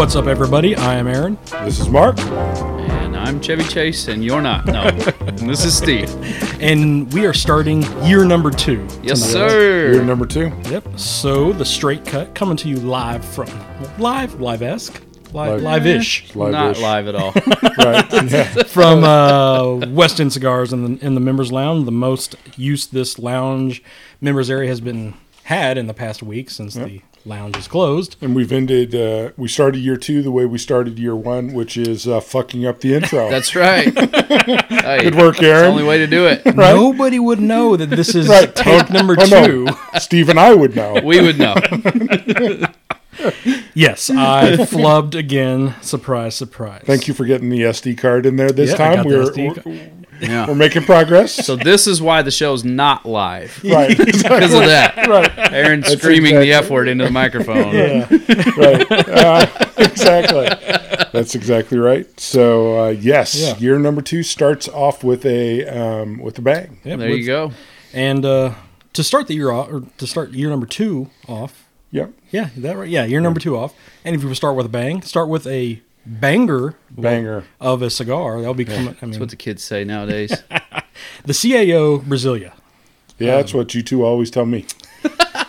What's up, everybody? I am Aaron. This is Mark. And I'm Chevy Chase, and you're not. No. and this is Steve. And we are starting year number two. Yes, tonight. sir. You're number two. Yep. So the straight cut coming to you live from live, live esque, live, Live. live-ish Live-ish. Not live at all. Right. Yeah. from uh, West End Cigars in the in the members lounge. The most use this lounge members area has been had in the past week since the lounge is closed. And we've ended. Uh, we started year two the way we started year one, which is uh, fucking up the intro. That's right. Hey, good work, It's the Aaron. only way to do it. Nobody would know that this is Right. take number Oh, no. two. Steve and I would know. We would know. Yes, I flubbed again. Surprise, surprise. Thank you for getting the SD card in there this Yeah, I time. got the We're, SD we're Yeah. we're making progress. So this is why the show's not live. right. Because of that. right. Aaron screaming the F word into the microphone. Yeah. right. Uh, exactly. That's exactly right. So uh, yes, Yeah. year number two starts off with a um, with a bang. Yep, There let's- you go. And uh, to start the year off, or to start year number two off, Yep. yeah, that right? Yeah, year number two off. And if you start with a bang, start with a banger Banger. of a cigar. That'll be coming. I That's what the kids say nowadays. the CAO Brazilia. Yeah, that's what you two always tell me.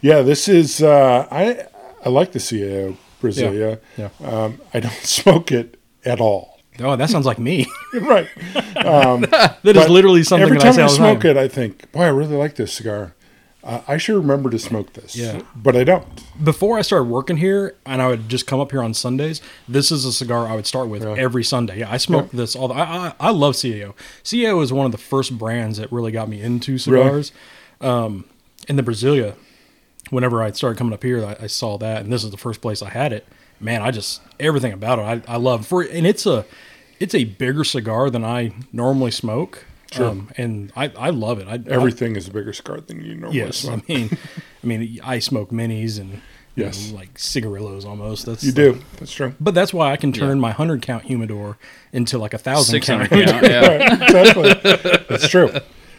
yeah, this is uh, I I like the CAO Brazilia. Yeah. Um, I don't smoke it at all. Oh, that sounds like me. right. that is literally something Every that I time say I all smoke time. it, I think, boy, I really like this cigar. Uh, I should remember to smoke this. Yeah. But I don't. Before I started working here, and I would just come up here on Sundays. This is a cigar I would start with Yeah. every Sunday. Yeah, I smoke this all. The, I, I I love CAO. CAO is one of the first brands that really got me into cigars. Um, in the Brazilia, whenever I started coming up here, I, I saw that, and this is the first place I had it. Man, I just everything about it I, I love. For and it's a it's a bigger cigar than I normally smoke. Sure. Um, and I, I love it. I, Everything is a bigger cigar than you normally Yes, I mean, I mean, I smoke minis and you Yes. know, like cigarillos almost. That's You do. That's true. but that's why I can turn my hundred count humidor into like a thousand count. count. Yeah. Exactly. That's true.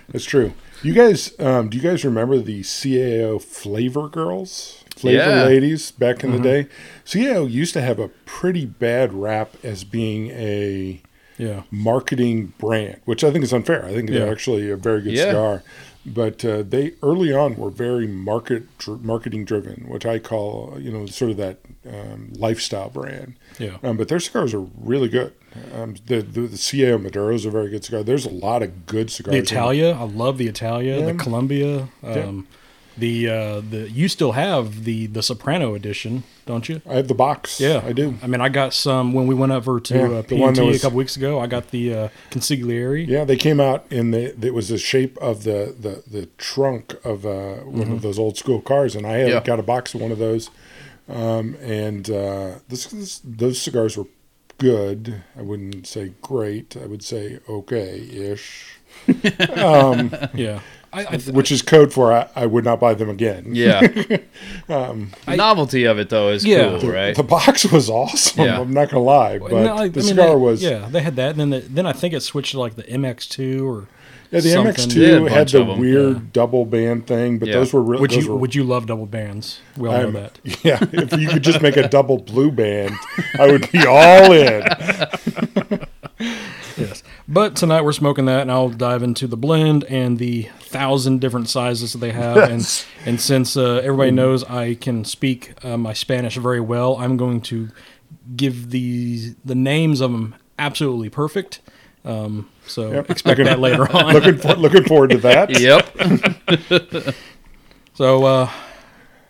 That's true. You guys, um, do you guys remember the CAO flavor girls, flavor Yeah. ladies back in Mm-hmm. the day? CAO used to have a pretty bad rap as being a Yeah, marketing brand, which I think is unfair. I think they're actually a very good Yeah. cigar, but uh, they early on were very market dr- marketing driven, which I call you know sort of that um, lifestyle brand. yeah, Um, but their cigars are really good. Um, the, the the CAO Maduro is a very good cigar. There's a lot of good cigars. the Italia. I love the Italia, Yeah. the Colombia. Yeah. Um, The uh, the you still have the the Soprano edition, don't you? I have the box. Yeah, I do. I mean, I got some when we went over to Yeah, uh, PNT that a couple weeks ago. I got the uh, consigliere. Yeah, they came out in the it was the shape of the the, the trunk of uh, one Mm-hmm. of those old school cars, and I had Yeah. got a box of one of those. Um, and uh, this, this those cigars were good. I wouldn't say great. I would say okay ish, yeah. I, I which is code for I, I would not buy them again. Yeah. Um, the novelty of it though is Yeah. cool, right? The box was awesome. Yeah. I'm not gonna lie, but no, I- I the mean, cigar they- was yeah. They had that, and then the, then I think it switched to like the MX2 or Yeah, the. MX2 had had the weird yeah. double band thing, but Yeah. those were really. Would you were, would you love double bands? We all I'm- know that. Yeah, if you could just make a double blue band, I would be all in. Yes. But tonight we're smoking that, and I'll dive into the blend and the thousand different sizes that they have. Yes. And and since uh, everybody knows I can speak uh, my Spanish very well, I'm going to give the the names of them absolutely perfect. Um, so Yep. expect Looking- that later on. Looking for, looking forward to that. yep. So uh,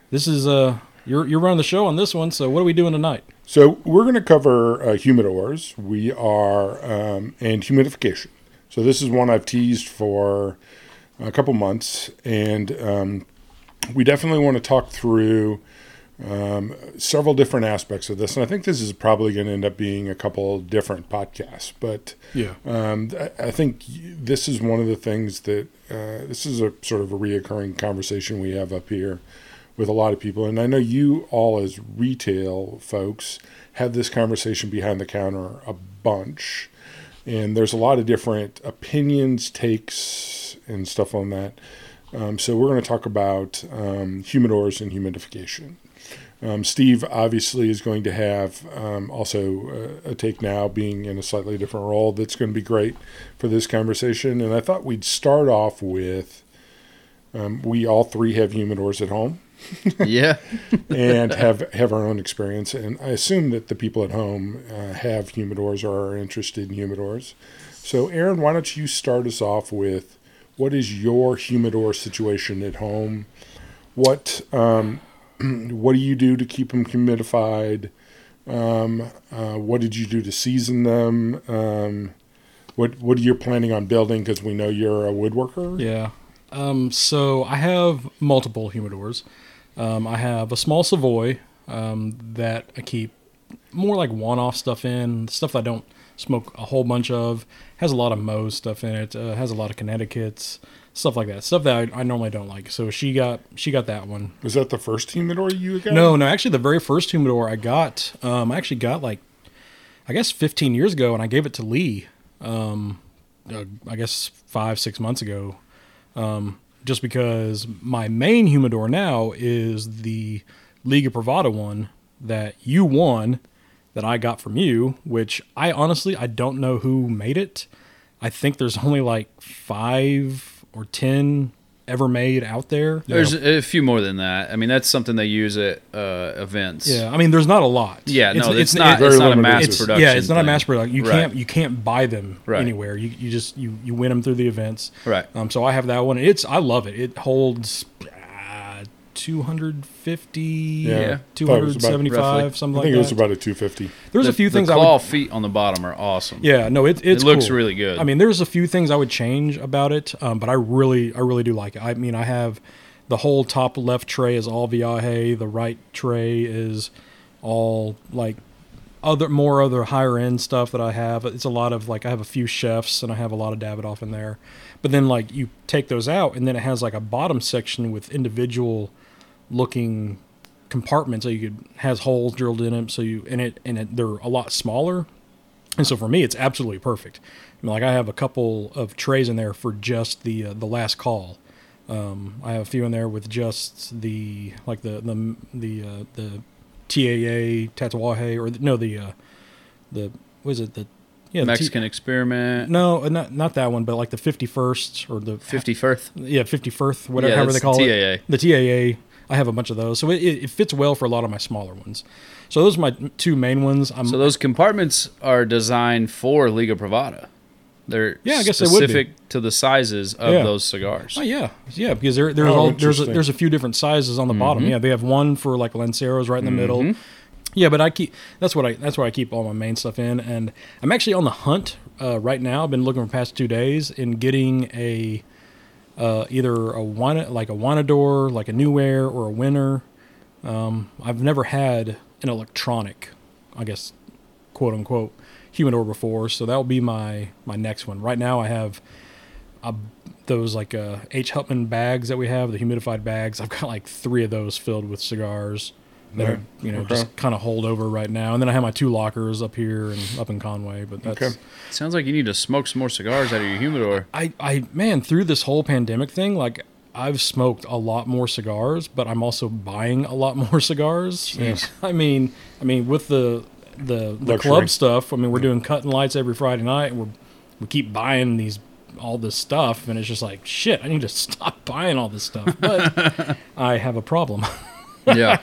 this is uh, you're you're running the show on this one. So what are we doing tonight? So we're going to cover uh, humidors. We are um, and humidification. So this is one I've teased for a couple months, and um, we definitely want to talk through um, several different aspects of this. And I think this is probably going to end up being a couple different podcasts, but. Yeah. Um, I- I think this is one of the things that uh, this is a sort of a reoccurring conversation we have up here with a lot of people, and I know you all as retail folks have this conversation behind the counter a bunch, and there's a lot of different opinions, takes, and stuff on that. Um, so we're going to talk about um, humidors and humidification. Um, Steve obviously is going to have um, also uh, a take now, being in a slightly different role. That's going to be great for this conversation. And I thought we'd start off with um, we all three have humidors at home yeah. and have have our own experience. And I assume that the people at home uh, have humidors or are interested in humidors. So, Aaron, why don't you start us off with what is your humidor situation at home? What um, what do you do to keep them humidified? Um, uh, what did you do to season them? Um, what what are you planning on building? Because we know you're a woodworker. Yeah. Um, so I have multiple humidors. Um, I have a small Savoy um, that I keep more like one-off stuff in, stuff that I don't smoke a whole bunch of. Has a lot of Moe's stuff in it. Uh, has a lot of Connecticut's stuff like that. Stuff that I, I, normally don't like. So she got she got that one. Was that the first humidor you got? No, no. Actually, the very first humidor I got, um, I actually got like, I guess 15 years ago, and I gave it to Lee. Um, uh, I guess five six months ago. Um, just because my main humidor now is the Liga Privada one that you won that I got from you, which I honestly I don't know who made it. I think there's only like five or ten ever made out there. There's a few more than that. I mean, that's something they use at uh, events. Yeah, I mean, there's not a lot. Yeah, no, it's, it's not. It's, not a mass it's, production. Yeah, it's not thing. a mass production. You Right. can't you can't buy them Right. anywhere. You you just you you win them through the events. Right. Um. So I have that one. It's I love it. It holds. Uh, 250 Yeah. Yeah. Thought it was about- 275 something I like that. I think that it was about a 250. there's the, a few things the I claw would feet on the bottom are awesome. yeah no it, it's it looks cool. really good. I mean, there's a few things I would change about it, um, but I really, I really do like it. I mean, I have the whole top left tray is all Viaje, the right tray is all like other more other higher end stuff that I have. It's a lot of like I have a few chefs and I have a lot of Davidoff in there, but then like you take those out and then it has like a bottom section with individual looking compartments so you could has holes drilled in them so you and it and it, they're a lot smaller and so for me, it's absolutely perfect. I mean, like I have a couple of trays in there for just the uh, the last call. Um, I have a few in there with just the like the the the uh, the TAA Tatuaje or the, no the uh, the what is it the yeah the T- Mexican experiment. no uh, not not that one but like the fifty first or the Fifty first. yeah fifty first whatever Yeah, they call the it the TAA. I have a bunch of those, so it, it, it fits well for a lot of my smaller ones. So those are my two main ones. I'm So those compartments are designed for Liga Privada. They're Yeah, I guess they specific to the sizes of Yeah. those cigars. Oh yeah, yeah, because there, there's Oh, all, there's a, there's a few different sizes on the bottom. Yeah, they have one for like Lanceros right in the middle. Yeah, but I keep that's what I that's where I keep all my main stuff in, and I'm actually on the hunt uh, right now. I've been looking for the past two days in getting a uh, either a one like a wineador, like a New Air or a Whynter. Um, I've never had an electronic, I guess, quote unquote, humidor before, so that will be my my next one. Right now, I have uh, those like uh, H. Upmann bags that we have, the humidified bags. I've got like three of those filled with cigars that Yeah. are you know Okay. just kind of hold over right now. And then I have my two lockers up here and up in Conway. But that's Okay. Sounds like you need to smoke some more cigars out of your humidor. I I man through this whole pandemic thing like. I've smoked a lot more cigars, but I'm also buying a lot more cigars. Jeez. I mean, I mean, with the the, the club stuff. I mean, we're doing cutting lights every Friday night. And we're we keep buying these all this stuff, and it's just like shit. I need to stop buying all this stuff, but I have a problem. Yeah.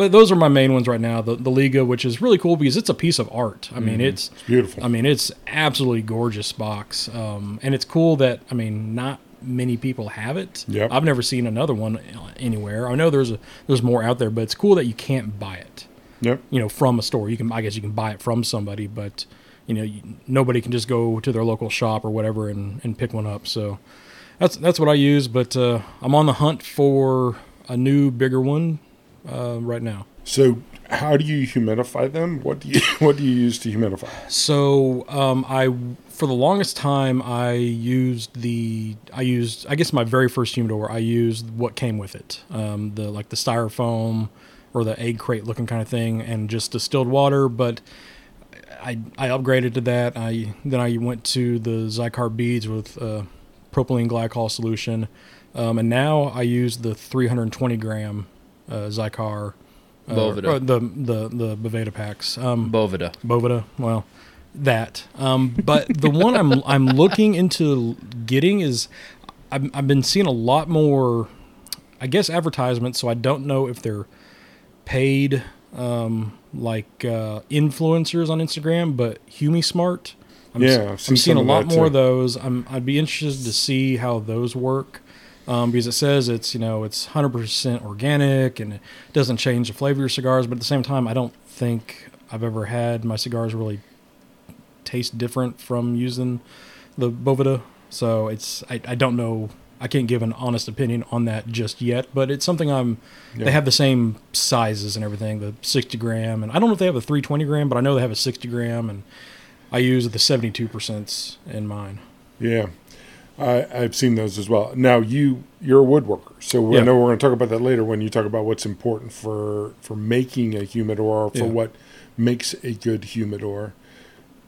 But those are my main ones right now. The the Liga, which is really cool because it's a piece of art. I mean, it's Beautiful. I mean, it's absolutely gorgeous box, um, and it's cool that I mean, not many people have it. Yep. I've never seen another one anywhere. I know there's a there's more out there, but it's cool that you can't buy it. yep. You know, from a store. You can, I guess, you can buy it from somebody, but you know, you, nobody can just go to their local shop or whatever and, and pick one up. So that's that's what I use. But uh, I'm on the hunt for a new, bigger one uh, right now. So, how do you humidify them? What do you what do you use to humidify? So um, I, for the longest time, I used the I used I guess my very first humidor. I used what came with it, um, the like the styrofoam or the egg crate looking kind of thing, and just distilled water. But I I upgraded to that. I then I went to the Xikar beads with uh, propylene glycol solution. um, and now I use the 320 gram uh, Xikar. Uh, Boveda. or the the the Boveda packs. Um, Bovida. Bovida. Well, that. Um, but the one I'm I'm looking into getting is I've, I've been seeing a lot more, I guess, advertisements. So I don't know if they're paid um, like uh, influencers on Instagram, but HumiSmart. I'm, Yeah, I've I'm seeing a lot more too. of those. I'm, I'd be interested to see how those work. Um, because it says it's you know it's 100% organic and it doesn't change the flavor of your cigars, but at the same time, I don't think I've ever had my cigars really taste different from using the Bovida. So it's I, I don't know. I can't give an honest opinion on that just yet, but it's something I'm. Yeah. They have the same sizes and everything, the 60 gram, and I don't know if they have a 320 gram, but I know they have a 60 gram, and I use the 72 percent in mine. Yeah, I, I've seen those as well. Now you you're a woodworker, so Yeah. I know we're going to talk about that later when you talk about what's important for for making a humidor, or for Yeah. what makes a good humidor.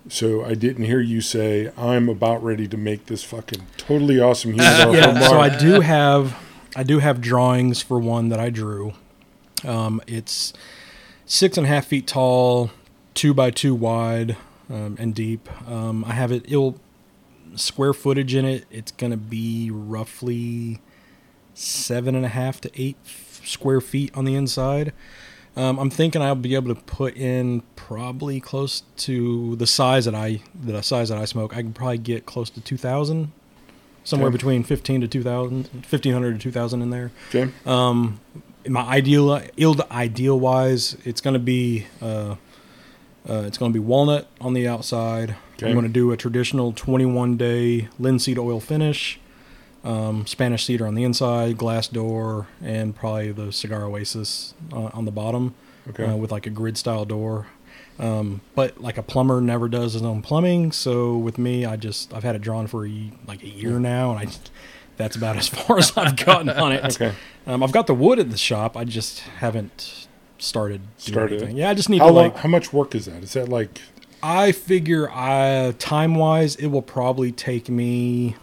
So I didn't hear you say I'm about ready to make this fucking totally awesome humidor. for yeah, so I do have I do have drawings for one that I drew. Um, it's six and a half feet tall, two by two wide, um, and deep. Um, I have it. It'll square footage in it. It's gonna be roughly seven and a half to eight square feet on the inside. Um, I'm thinking I'll be able to put in probably close to the size that I the size that I smoke. I can probably get close to 2,000, somewhere Okay. between 15 to 2,000, 1,500 to 2,000 in there. okay. Um, my ideal, ill ideal wise, it's going to be uh, uh, it's going to be walnut on the outside. Okay. I'm going to do a traditional 21 day linseed oil finish, um, Spanish cedar on the inside, glass door, and probably the cigar oasis uh, on the bottom Okay. uh, with like a grid style door. Um, but like a plumber never does his own plumbing, so with me, I just I've had it drawn for a, like a year now, and I just, that's about as far as I've gotten on it. Okay. Um, I've got the wood at the shop. I just haven't started doing Started anything. Yeah, I just need How to long? like. how much work is that? Is that like I figure, uh, I time wise, it will probably take me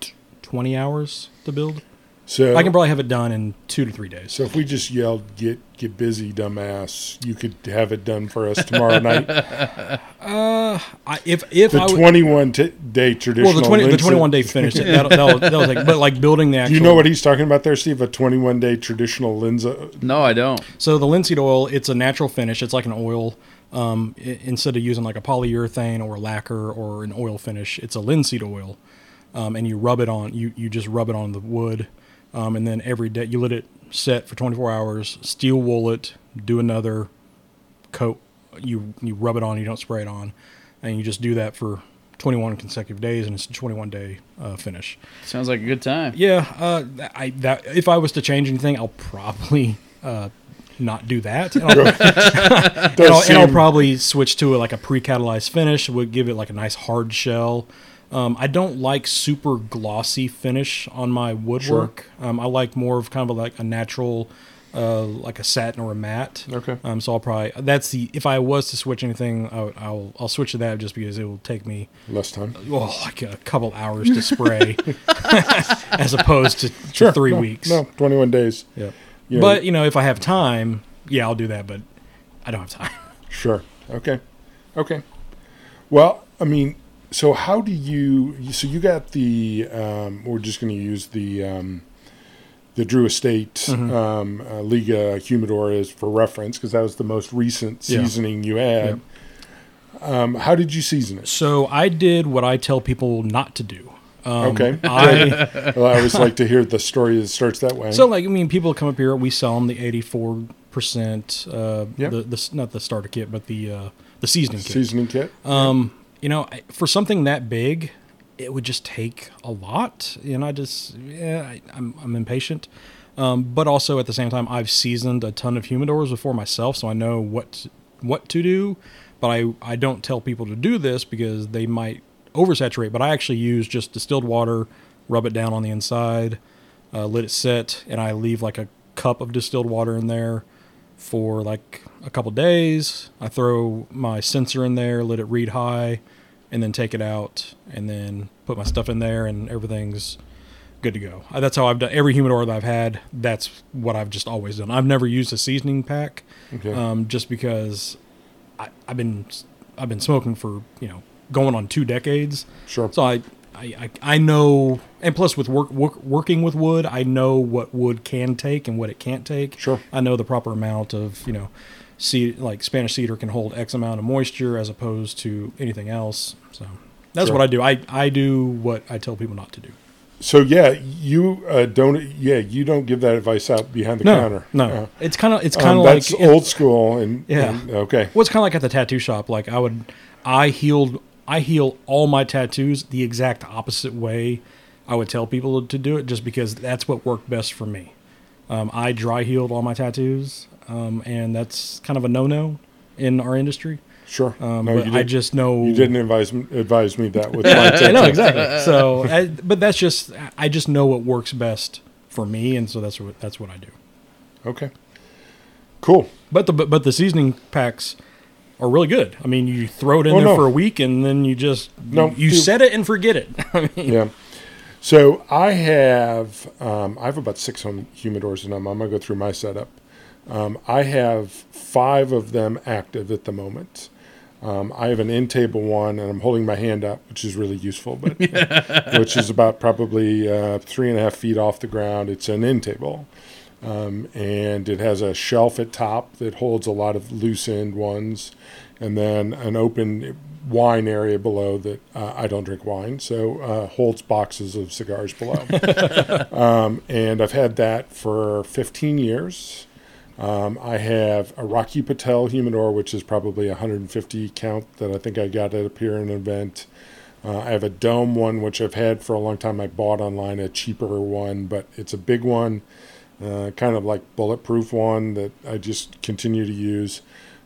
t- twenty hours to build. So? I can probably have it done in two to three days. so if we just yelled "get get busy, dumbass," you could have it done for us tomorrow night. I, if if The I 21 t- day traditional. well, the twenty the twenty one day finish. That'll, that'll, that'll take, but like building the Do you know what he's talking about there, Steve? A 21 day traditional linseed. No, I don't. So the linseed oil, it's a natural finish. It's like an oil. Um, i- instead of using like a polyurethane or a lacquer or an oil finish, it's a linseed oil, um, and you rub it on. You you just rub it on the wood, um, and then every day you let it set for 24 hours. Steel wool it. Do another coat. You you rub it on. You don't spray it on, and you just do that for 21 consecutive days, and it's a 21 day uh, finish. Sounds like a good time. Yeah, uh, I that if I was to change anything, I'll probably uh, not do that. And I'll, and I'll, and I'll probably switch to a, like a pre-catalyzed finish. Would give it like a nice hard shell. Um, I don't like super glossy finish on my woodwork. Um, I like more of kind of like a natural, uh, like a satin or a matte. Okay. Um, so I'll probably that's the if I was to switch anything, I would, I'll I'll switch to that just because it will take me Less time. oh, like a couple hours to spray, as opposed to, to Sure. three no, weeks. No, 21 days. Yeah. You know, But you know, if I have time, yeah, I'll do that. But I don't have time. Sure. Okay. Okay. Well, I mean, so how do you? So you got the? Um, we're just going to use the um, the Drew Estate Mm-hmm. um, uh, Liga Humidor as for reference because that was the most recent Yeah. seasoning you had. Um, how did you season it? So I did what I tell people not to do. Um, Okay. I well, I always like to hear the story that starts that way. so like I mean, people come up here. We sell them the eighty-four percent. Uh, Yeah. the, the not the starter kit, but the uh, the seasoning kit. seasoning kit. Um, you know, for something that big, it would just take a lot, and I just, yeah, I, I'm, I'm impatient. Um, but also at the same time, I've seasoned a ton of humidors before myself, so I know what what to do. But I, I don't tell people to do this because they might oversaturate. But I actually use just distilled water, rub it down on the inside, uh, let it set, and I leave like a cup of distilled water in there for like a couple days. I throw my sensor in there, let it read high, and then take it out, and then put my stuff in there, and everything's good to go. Uh, That's how I've done every humidor that I've had. That's what I've just always done. I've never used a seasoning pack, Okay. um, just because I, I've been I've been smoking for you know going on two decades. Sure. So I I, I, I know, and plus with work, work working with wood, I know what wood can take and what it can't take. Sure. I know the proper amount of you know, seed like Spanish cedar can hold X amount of moisture as opposed to anything else. So that's Sure. what I do. I I do what I tell people not to do. So yeah, you uh, don't. Yeah, you don't give that advice out behind the No, counter. no. Uh, it's kind of it's um, kind of that's like old school. And Yeah. and- okay. Well, it's kind of like at the tattoo shop. Like I would, I healed, I heal all my tattoos the exact opposite way I would tell people to do it, just because that's what worked best for me. Um, I dry healed all my tattoos, um, and that's kind of a no-no in our industry. Sure. Um, no, but you, I did, just know you didn't advise advise me that with my I know exactly. So, I, but that's just I just know what works best for me, and so that's what that's what I do. Okay. Cool. But the but, but the seasoning packs are really good. I mean, you throw it in Oh, there no. for a week, and then you just No, you, you set it and forget it. I mean, Yeah. So I have um, I have about six home humidors in them. I'm gonna go through my setup. Um, I have five of them active at the moment. Um, I have an end table one, and I'm holding my hand up, which is really useful, but which is about probably uh, three and a half feet off the ground. It's an end table, um, and it has a shelf at top that holds a lot of loose end ones, and then an open wine area below that uh, I don't drink wine, so uh, holds boxes of cigars below. um, and I've had that for 15 years. Um, I have a Rocky Patel humidor, which is probably 150 count that I think I got at here in an event. Uh, I have a dome one, which I've had for a long time. I bought online a cheaper one, but it's a big one, uh, kind of like bulletproof one that I just continue to use.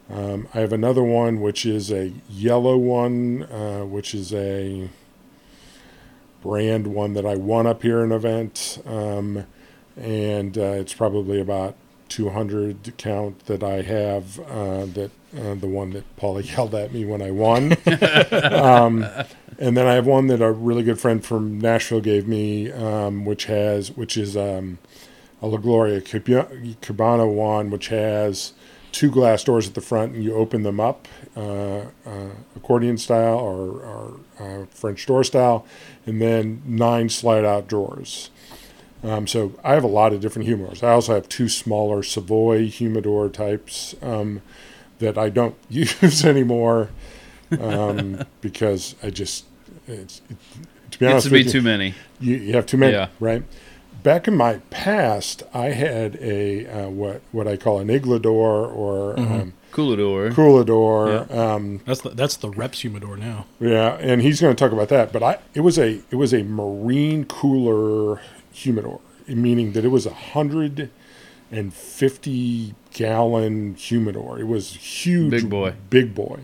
Um, I have another one, which is a yellow one, uh, which is a brand one that I won up here in an event. Um, and uh, it's probably about 200 count that I have. Uh, that uh, the one that Paula yelled at me when I won. um, and then I have one that a really good friend from Nashville gave me, um, which has which is um, a La Gloria Cab- Cubana one, which has two glass doors at the front, and you open them up uh, uh, accordion style or, or uh, French door style, and then nine slide out drawers. Um, so I have a lot of different humidors. I also have two smaller Savoy humidor types um, that I don't use anymore um, because I just it's, it, to be Gets honest to be with you, too many. you, you have too many, Yeah. right? Back in my past, I had a uh, what what I call an iglador or um, Coolador. coolador. Um, that's the that's the reps humidor now. yeah, and he's going to talk about that. But I it was a it was a marine cooler humidor, meaning that it was a hundred and fifty gallon humidor. It was huge, Big boy. big boy,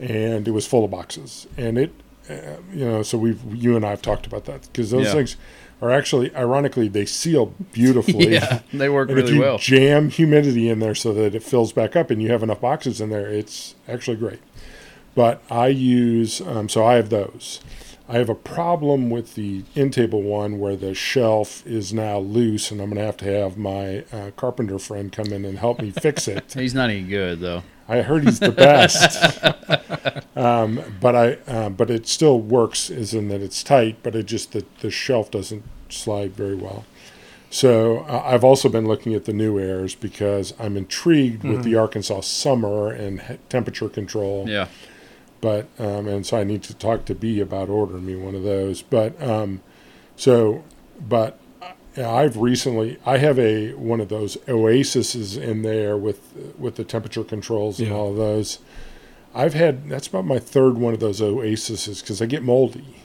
and it was full of boxes. And it, uh, you know, so we've you and I have talked about that because those Yeah. things are actually, ironically, they seal beautifully. Yeah, they work And if really you well. jam humidity in there so that it fills back up and you have enough boxes in there, it's actually great. But I use, um, so I have those. I have a problem with the in table one where the shelf is now loose, and I'm going to have to have my uh, carpenter friend come in and help me fix it. He's not any good though. I heard he's the best, um, but I um, but it still works, is in that it's tight, but it just the the shelf doesn't slide very well. So uh, I've also been looking at the new airs because I'm intrigued with the Arkansas summer and temperature control Yeah. But um, and so I need to talk to B about ordering me one of those. But um, so, but uh, I've recently I have a one of those Oases in there with with the temperature controls and Yeah. all of those. I've had that's about my third one of those Oases because I get moldy.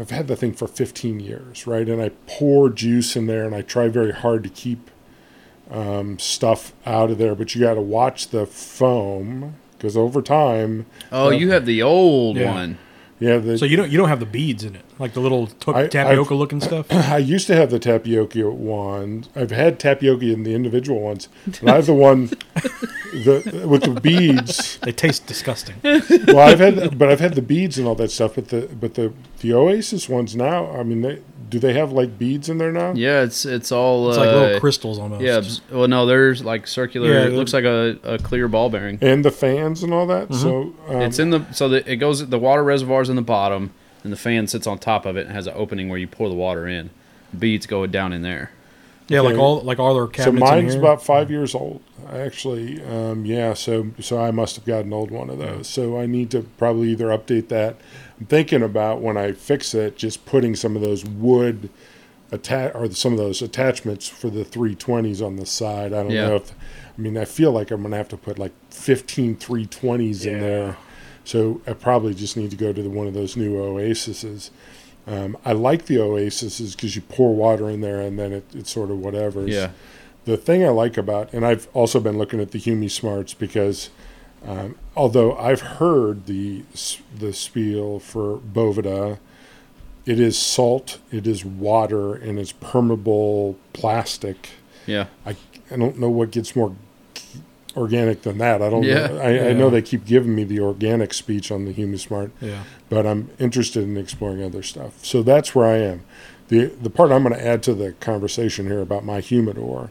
I've had the thing for 15 years, right? And I pour juice in there, and I try very hard to keep um, stuff out of there. But you got to watch the foam because over time, Oh, you uh, have the old Yeah. one. yeah, the, So you don't you don't have the beads in it, like the little to- I- tapioca looking stuff. I used to have the tapioca one. I've had tapioca in the individual ones, but I have the one the with the beads. They taste disgusting. Well, I've had, but I've had the beads and all that stuff. But the but the the Oasis ones now, I mean, they do they have like beads in there now? Yeah, it's it's all It's uh, like little crystals almost. Yeah, well, no, there's like circular. Yeah, it looks like a, a clear ball bearing. And the fans and all that. So um, it's in the so that it goes. The water reservoir's in the bottom, and the fan sits on top of it and has an opening where you pour the water in. Beads go down in there. yeah, like all like all their so cabinets. in mine's here. about five years old. Actually, um, yeah. So so I must have got an old one of those. So I need to probably either update that. I'm thinking about when I fix it, just putting some of those wood attach or some of those attachments for the 320s on the side. I don't Yeah. know if. I mean, I feel like I'm gonna have to put like 15 320s in there. So I probably just need to go to the, one of those new Oasises. Um, I like the Oasises because you pour water in there and then it, it's sort of whatever. Yeah, The thing I like about, and I've also been looking at the Humi Smarts because um, although I've heard the the spiel for Bovida, it is salt, it is water, and it's permeable plastic. yeah, I, I don't know what gets more organic than that. I don't Yeah. know. I, I know they keep giving me the organic speech on the Humi Smart yeah. but I'm interested in exploring other stuff. So that's where I am. The the part I'm going to add to the conversation here about my humidor,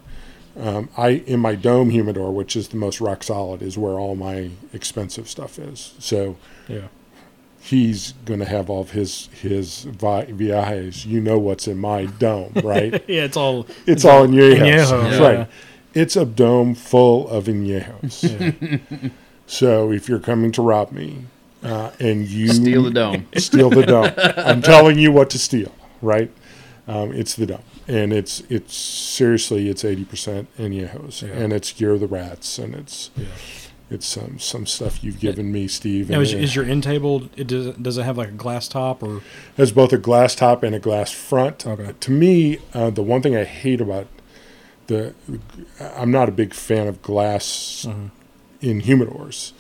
um, I in my dome humidor, which is the most rock solid, is where all my expensive stuff is. So Yeah. he's going to have all of his his vi- viajes. You know what's in my dome, right? Yeah, it's all It's all añejos. añejo, That's yeah. right. It's a dome full of añejos. yeah. So if you're coming to rob me, uh, and you steal the dome. steal the dome. I'm telling you what to steal, right? Um, it's the dome, and it's it's seriously it's eighty percent añejos, Yeah. and it's Year of the Rats, and it's Yeah. it's some some stuff you've given me, Steve. Now, and is, it is your end table? It does, it- does it have like a glass top or? has both a glass top and a glass front. Okay. To me, uh, the one thing I hate about the I'm not a big fan of glass Mhm. in humidors.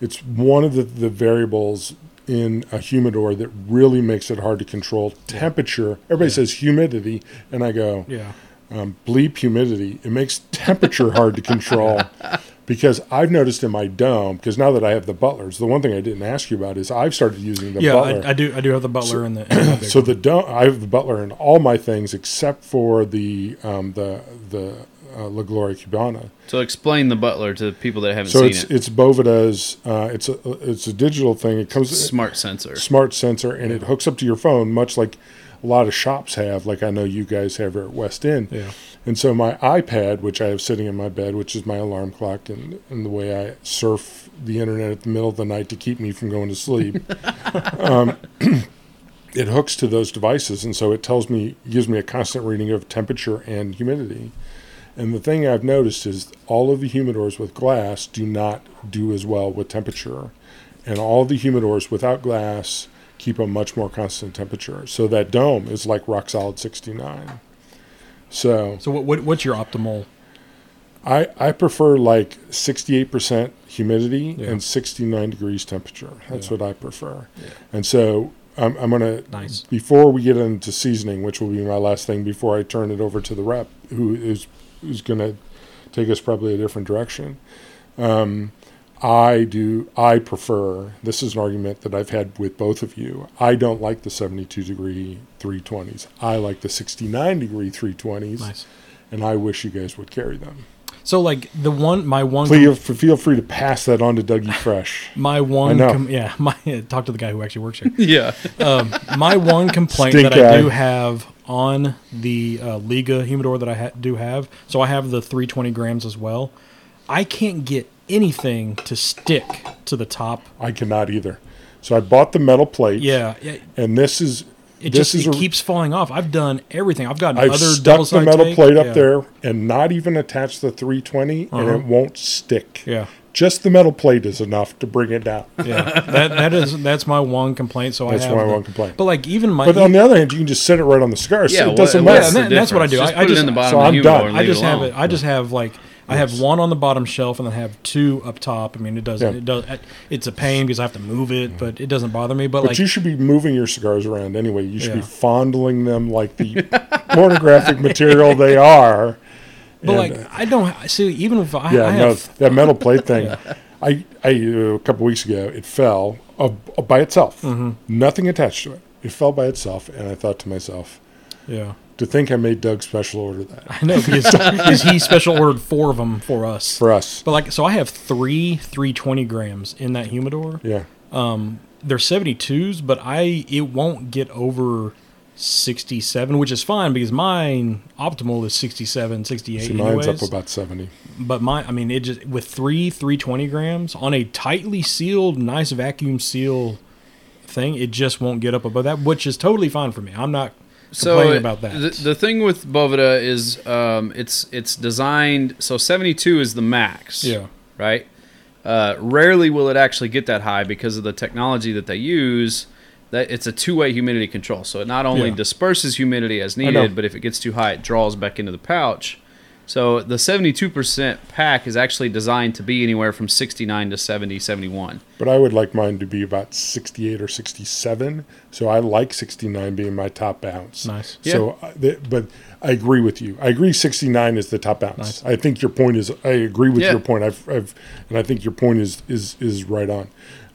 It's one of the, the variables in a humidor that really makes it hard to control temperature. Everybody Yeah. says humidity, and I go, Yeah. um, bleep humidity. It makes temperature hard to control because I've noticed in my dome, because now that I have the butlers, the one thing I didn't ask you about is I've started using the yeah, butler. I, I do. I do have the butler in the. In So the dome, I have the butler in all my things except for the um, the the uh, La Gloria Cubana. So explain the butler to people that haven't So seen it's it. it's Bovida's. Uh, it's a it's a digital thing. It comes Smart sensor. smart sensor and it hooks up to your phone, much like a lot of shops have. Like I know you guys have here at West End. yeah. And so my iPad, which I have sitting in my bed, which is my alarm clock, and, and the way I surf the internet at the middle of the night to keep me from going to sleep, um, it hooks to those devices, and so it tells me, gives me a constant reading of temperature and humidity. And the thing I've noticed is all of the humidors with glass do not do as well with temperature, and all the humidors without glass keep a much more constant temperature. So that dome is like rock solid 69. So So what, what what's your optimal? I, I prefer like 68% humidity Yeah. and 69 degrees temperature. That's Yeah. what I prefer. And so I'm, I'm going to, Nice. before we get into seasoning, which will be my last thing before I turn it over to the rep, who is, who's going to take us probably a different direction. Um, I do, I prefer, this is an argument that I've had with both of you. I don't like the 72 degree 320s. I like the 69 degree 320s. Nice. And I wish you guys would carry them. So like the one, my one, Feel, feel free to pass that on to Dougie Fresh. my one, know. com- yeah, my talk to the guy who actually works here. yeah. Um, my one complaint Stink that I do have on the uh, Liga humidor that I ha- do have, so I have the 320 grams as well. I can't get anything to stick to the top. I cannot either. So I bought the metal plate. Yeah, yeah And this is it this just is it a, keeps falling off. I've done everything. I've gotten I've other stuck double the metal plate up there and not even attached the 320 and Uh-huh. it won't stick. Yeah, Just the metal plate is enough to bring it down. yeah. that that is that's my one complaint. So That's I have my the- one complaint. But like even my But on the other hand, you can just set it right on the cigar. So Yeah, it doesn't what- matter. Yeah, that- the that's what I do. Just I- I put it just- in the bottom so I'm done. I just have it. I just have like I have Yes. one on the bottom shelf and then have two up top. I mean, it doesn't. Yeah. It does. It's a pain because I have to move it, but it doesn't bother me. But, But like, you should be moving your cigars around anyway. You should be fondling them like the pornographic material they are. But And, like I don't see. Even if I, Yeah, I no, have, that metal plate thing. I, I uh, couple weeks ago, it fell uh, by itself. Mm-hmm. Nothing attached to it. It fell by itself, and I thought to myself, Yeah. To think I made Doug special order that I know because, because he special ordered four of them for us. for us. But like, so I have three 320 grams in that humidor. Yeah. They're 72s, but I it won't get over 67, which is fine because mine optimal is 67, 68 See, mine's anyways. up about 70. but my, I mean, it just with three 320 grams on a tightly sealed, nice vacuum seal thing, it just won't get up above that, which is totally fine for me. I'm not complaining about that. The, the thing with Bovida is um, it's it's designed so 72 is the max. yeah, Right. Uh, rarely will it actually get that high because of the technology that they use. That it's a two-way humidity control, so it not only Yeah. disperses humidity as needed, but if it gets too high, it draws back into the pouch. So the 72% pack is actually designed to be anywhere from 69 to 70, 71. But I would like mine to be about 68 or 67. So I like 69 being my top bounce. Nice. So, uh, the, but I agree with you. I agree 69 is the top bounce. Nice. I think your point is, I agree with Yeah. your point. I've, I've, and I think your point is, is, is right on.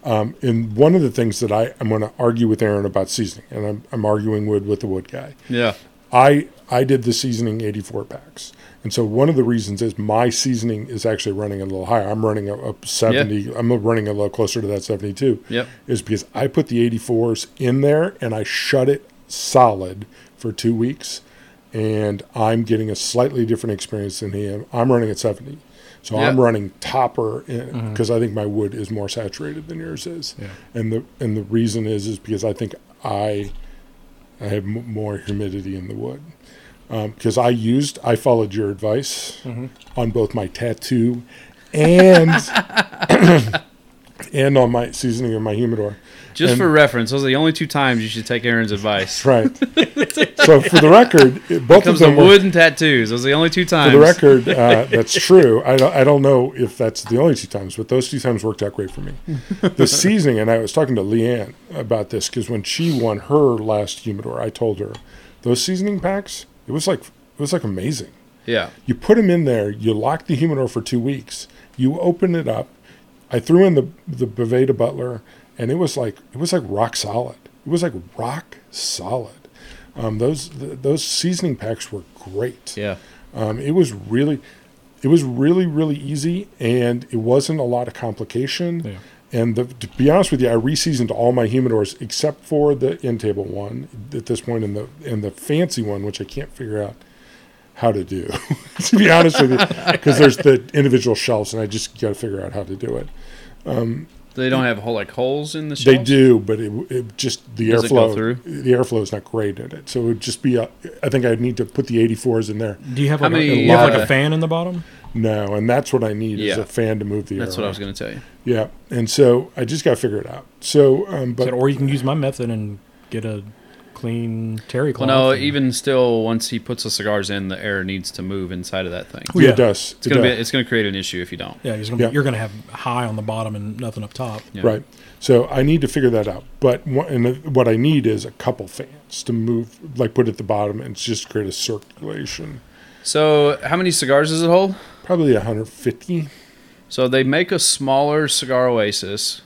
Um, and one of the things that I, I'm going to argue with Aaron about seasoning, and I'm, I'm arguing wood with the wood guy. Yeah. I I did the seasoning 84 packs. And so one of the reasons is my seasoning is actually running a little higher. I'm running a, a 70. I'm running a little closer to that 72. Yep. Is because I put the 84s in there and I shut it solid for two weeks, and I'm getting a slightly different experience than him. I'm running at 70. So I'm running topper uh, mm-hmm. because I think my wood is more saturated than yours is, Yeah. and the and the reason is is because I think I I have m- more humidity in the wood. Um, because I used, I followed your advice mm-hmm. on both my tattoo and and on my seasoning of my humidor. Just And- for reference, those are the only two times you should take Aaron's advice. Right. so for the record, both of them were, wood tattoos. Those are the only two times. for the record, uh, that's true. I don't, I don't know if that's the only two times, but those two times worked out great for me. The seasoning, and I was talking to Leanne about this because when she won her last humidor, I told her those seasoning packs. It was like it was like amazing. Yeah. You put them in there. You lock the humidor for two weeks. You open it up. I threw in the the Boveda Butler, and it was like it was like rock solid. It was like rock solid. Um, those th- those seasoning packs were great. Yeah. Um, it was really, it was really really easy, and it wasn't a lot of complication. Yeah. And the, to be honest with you, I reseasoned all my humidors except for the end table one at this point, and the and the fancy one, which I can't figure out how to do. to be honest with you, because there's the individual shelves, and I just got to figure out how to do it. They don't have whole like holes in the They do, but it, it just the Does it go airflow. through? The airflow is not great in it, so it would just be. A, I think I'd need to put the 84s in there. Do you have How like, a, many, you have like uh, a fan in the bottom? No, and that's what I need is a fan to move the air. That's what I was going to tell you. Yeah, and so I just got to figure it out. So, um, but or you can use my method and get a clean terry Well, no, and- even still, once he puts the cigars in, the air needs to move inside of that thing. Oh, yeah, yeah. it does. It's It gonna be. It's gonna create an issue if you don't. yeah, you're gonna, Yeah. Be, you're gonna have high on the bottom and nothing up top. Yeah. Right. So I need to figure that out. But what, and what I need is a couple fans to move, like put at the bottom and just create a circulation. So, how many cigars does it hold? Probably 150. So they make a smaller cigar Oasis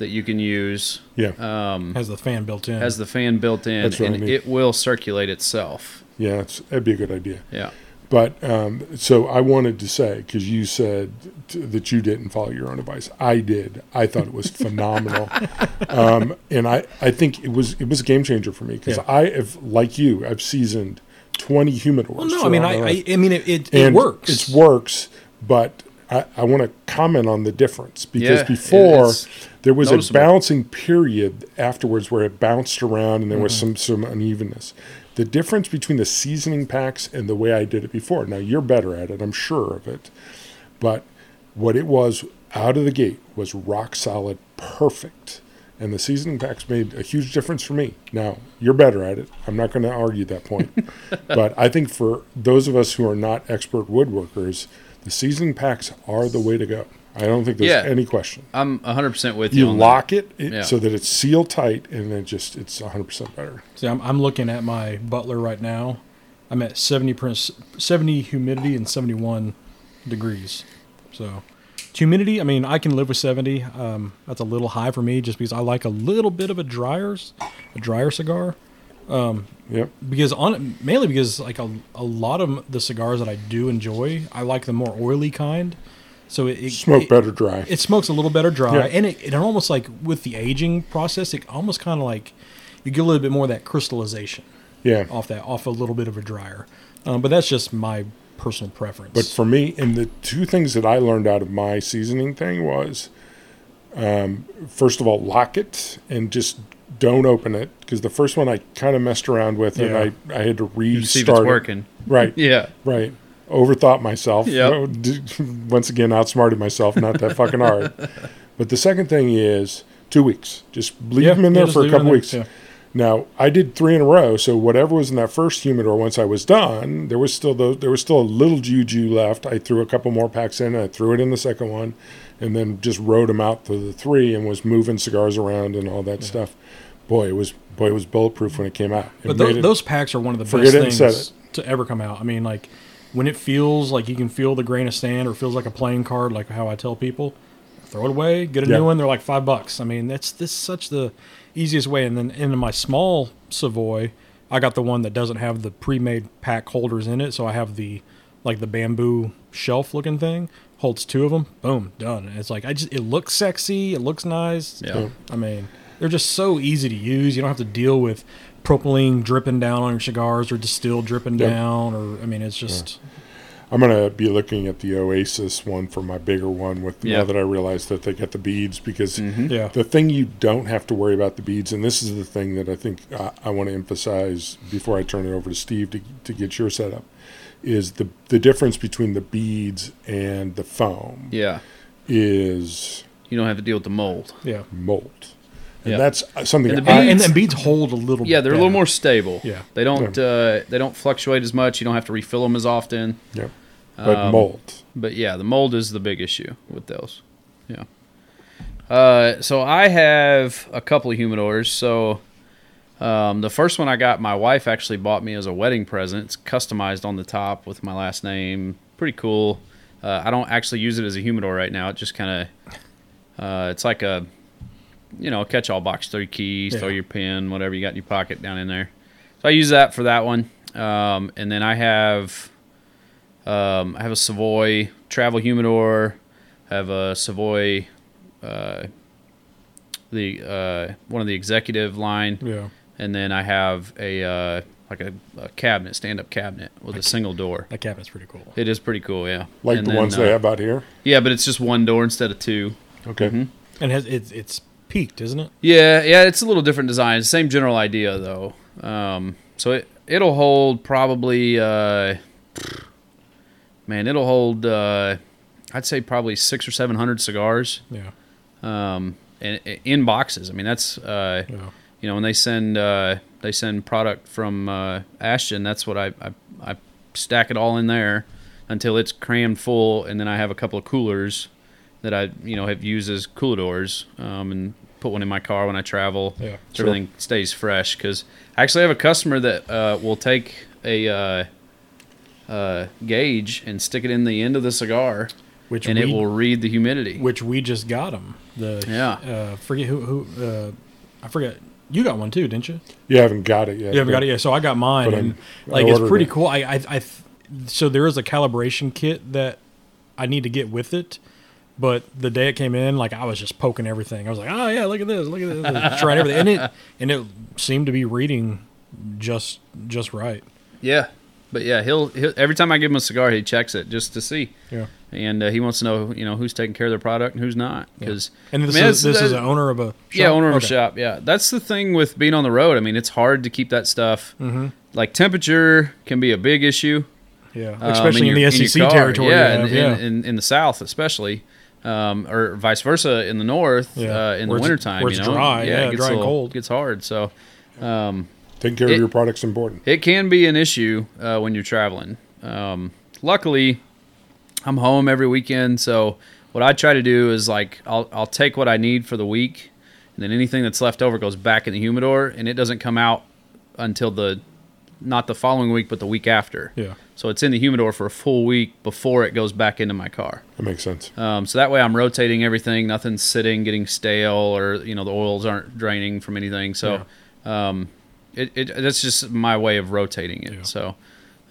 that you can use. Yeah. Um, Has the fan built in. has the fan built in, That's what I and it will circulate itself. Yeah, it's, that'd be a good idea. Yeah. But um, so I wanted to say because you said t- that you didn't follow your own advice. I did. I thought it was phenomenal, um, and I, I think it was it was a game changer for me because Yeah. I have like you I've seasoned twenty humidors. well, no, I mean, I, I. I mean, it, it, it works. It works, but I, I want to comment on the difference because Yeah, before there was a noticeable. bouncing period afterwards where it bounced around and there was Mm-hmm. some some unevenness. The difference between the seasoning packs and the way I did it before. Now you're better at it, I'm sure of it, but what it was out of the gate was rock solid, perfect. And the seasoning packs made a huge difference for me. Now, you're better at it. I'm not going to argue that point. but I think for those of us who are not expert woodworkers, the seasoning packs are the way to go. I don't think there's Yeah. any question. I'm 100% with you. You on lock it, it Yeah. so that it's sealed tight, and then just it's 100% better. See, I'm, I'm looking at my Butler right now. I'm at 70 per- 70 humidity and 71 degrees. So, humidity, I mean, I can live with 70. Um, that's a little high for me just because I like a little bit of a drier, a drier cigar. Yep. because on mainly because like a, a lot of the cigars that I do enjoy, I like the more oily kind. So it, it Smoke it, better dry. It smokes a little better dry, Yeah. and it, it almost like with the aging process, it almost kind of like you get a little bit more of that crystallization yeah. off that off a little bit of a dryer. Um, but that's just my personal preference. But for me, and the two things that I learned out of my seasoning thing was, um, first of all, lock it and just don't open it because the first one I kind of messed around with Yeah. and I, I had to restart. You See if it's it. working. Right. Yeah. Right. Overthought myself. Yep. Oh, Once again, outsmarted myself. Not that fucking hard. But the second thing is two weeks. Just leave Yeah, them in yeah, there for a leave 'em in couple weeks. yeah. Now I did three in a row, so whatever was in that first humidor, once I was done, there was still those, there was still a little juju left. I threw a couple more packs in. I threw it in the second one, and then just rode them out to the three and was moving cigars around and all that stuff. Boy, it was boy, it was bulletproof when it came out. It But those, it- those packs are one of the best it and said things to ever come out. I mean, like when it feels like you can feel the grain of sand or feels like a playing card, like how I tell people, throw it away, get a Yeah. new one. They're like five bucks. I mean, that's this such the easiest way. And then in my small Savoy, I got the one that doesn't have the pre-made pack holders in it, so I have the like the bamboo shelf looking thing. Holds two of them. Boom, done. And it's like I just it looks sexy. It looks nice. Yeah. I mean, they're just so easy to use. You don't have to deal with propylene dripping down on your cigars or distilled dripping Yep. down. Or I mean, it's just I'm gonna be looking at the Oasis one for my bigger one. With Yeah. now that I realize that they get the beads because mm-hmm. yeah, The thing you don't have to worry about the beads, and this is the thing that I think I, I want to emphasize before I turn it over to Steve to, to get your setup, is the the difference between the beads and the foam Yeah. is You don't have to deal with the mold. yeah. mold, and Yeah. that's something And the I, and beads- then beads hold a little. Yeah, they're a little more stable. Yeah. They don't uh, they don't fluctuate as much. You don't have to refill them as often. yeah, but Um, mold. But yeah, the mold is the big issue with those. Yeah. Uh, so I have a couple of humidors. So um, the first one I got, my wife actually bought me as a wedding present. It's customized on the top with my last name. Pretty cool. Uh, I don't actually use it as a humidor right now. It just kind of, uh, it's like a, you know, catch-all box. Throw your keys, throw your pen, whatever you got in your pocket down in there. So I use that for that one. Um, and then I have um, I have a Savoy travel humidor. I have a Savoy, uh, the uh, one of the executive line, Yeah, and then I have a uh, like a, a cabinet, stand up cabinet with a single door. that cabinet's pretty cool. It is pretty cool, yeah. like And the then, ones uh, they have out here. Yeah, but it's just one door instead of two. Okay, Mhm. And has it's it's peaked, isn't it? Yeah, yeah, it's a little different design. Same general idea though. Um, so it it'll hold probably uh, man, it'll hold uh, I'd say probably six or seven hundred cigars. Yeah, Um, and in boxes. I mean, that's uh, yeah, you know when they send uh, they send product from uh, Ashton. That's what I, I I stack it all in there until it's crammed full, and then I have a couple of coolers that I you know have used as cooler doors um, and put one in my car when I travel. Yeah, so everything stays fresh. Because I actually have a customer that uh, will take a uh, uh, gauge and stick it in the end of the cigar, which and we, it will read the humidity. which we just got them. The Yeah. uh, forget who who uh, I forget. You got one too, didn't you? you haven't got it yet. You haven't got it yet. So I got mine, and I'm- I like it's pretty it. cool. I, I, I, so there is a calibration kit that I need to get with it. But the day it came in, like I was just poking everything. I was like, "Oh yeah, look at this, look at this," and trying everything, and it and it seemed to be reading just just right. Yeah, but yeah, he'll, he'll every time I give him a cigar, he checks it just to see, Yeah. and uh, he wants to know you know who's taking care of their product and who's not because And this I mean, is this is an owner of a shop? yeah owner of Okay. a shop. Yeah, that's the thing with being on the road. I mean, it's hard to keep that stuff. Mm-hmm. Like temperature can be a big issue, Yeah, um, especially in, your- the SEC car. territory. Yeah, in, yeah. In, in, in the South especially. Um, or vice versa in the north Yeah. uh, in Where the it's- wintertime. where you know? dry, yeah, it gets dry and little- cold. gets hard. So, um, Taking care It- of your product's important. it can be an issue uh, when you're traveling. Um, luckily, I'm home every weekend, so what I try to do is like I'll I'll take what I need for the week, and then anything that's left over goes back in the humidor, and it doesn't come out until the not the following week, but the week after. yeah. So it's in the humidor for a full week before it goes back into my car. That makes sense. Um, so that way I'm rotating everything, nothing's sitting, getting stale, or you know the oils aren't draining from anything. So, um, it, it that's just my way of rotating it. Yeah. So,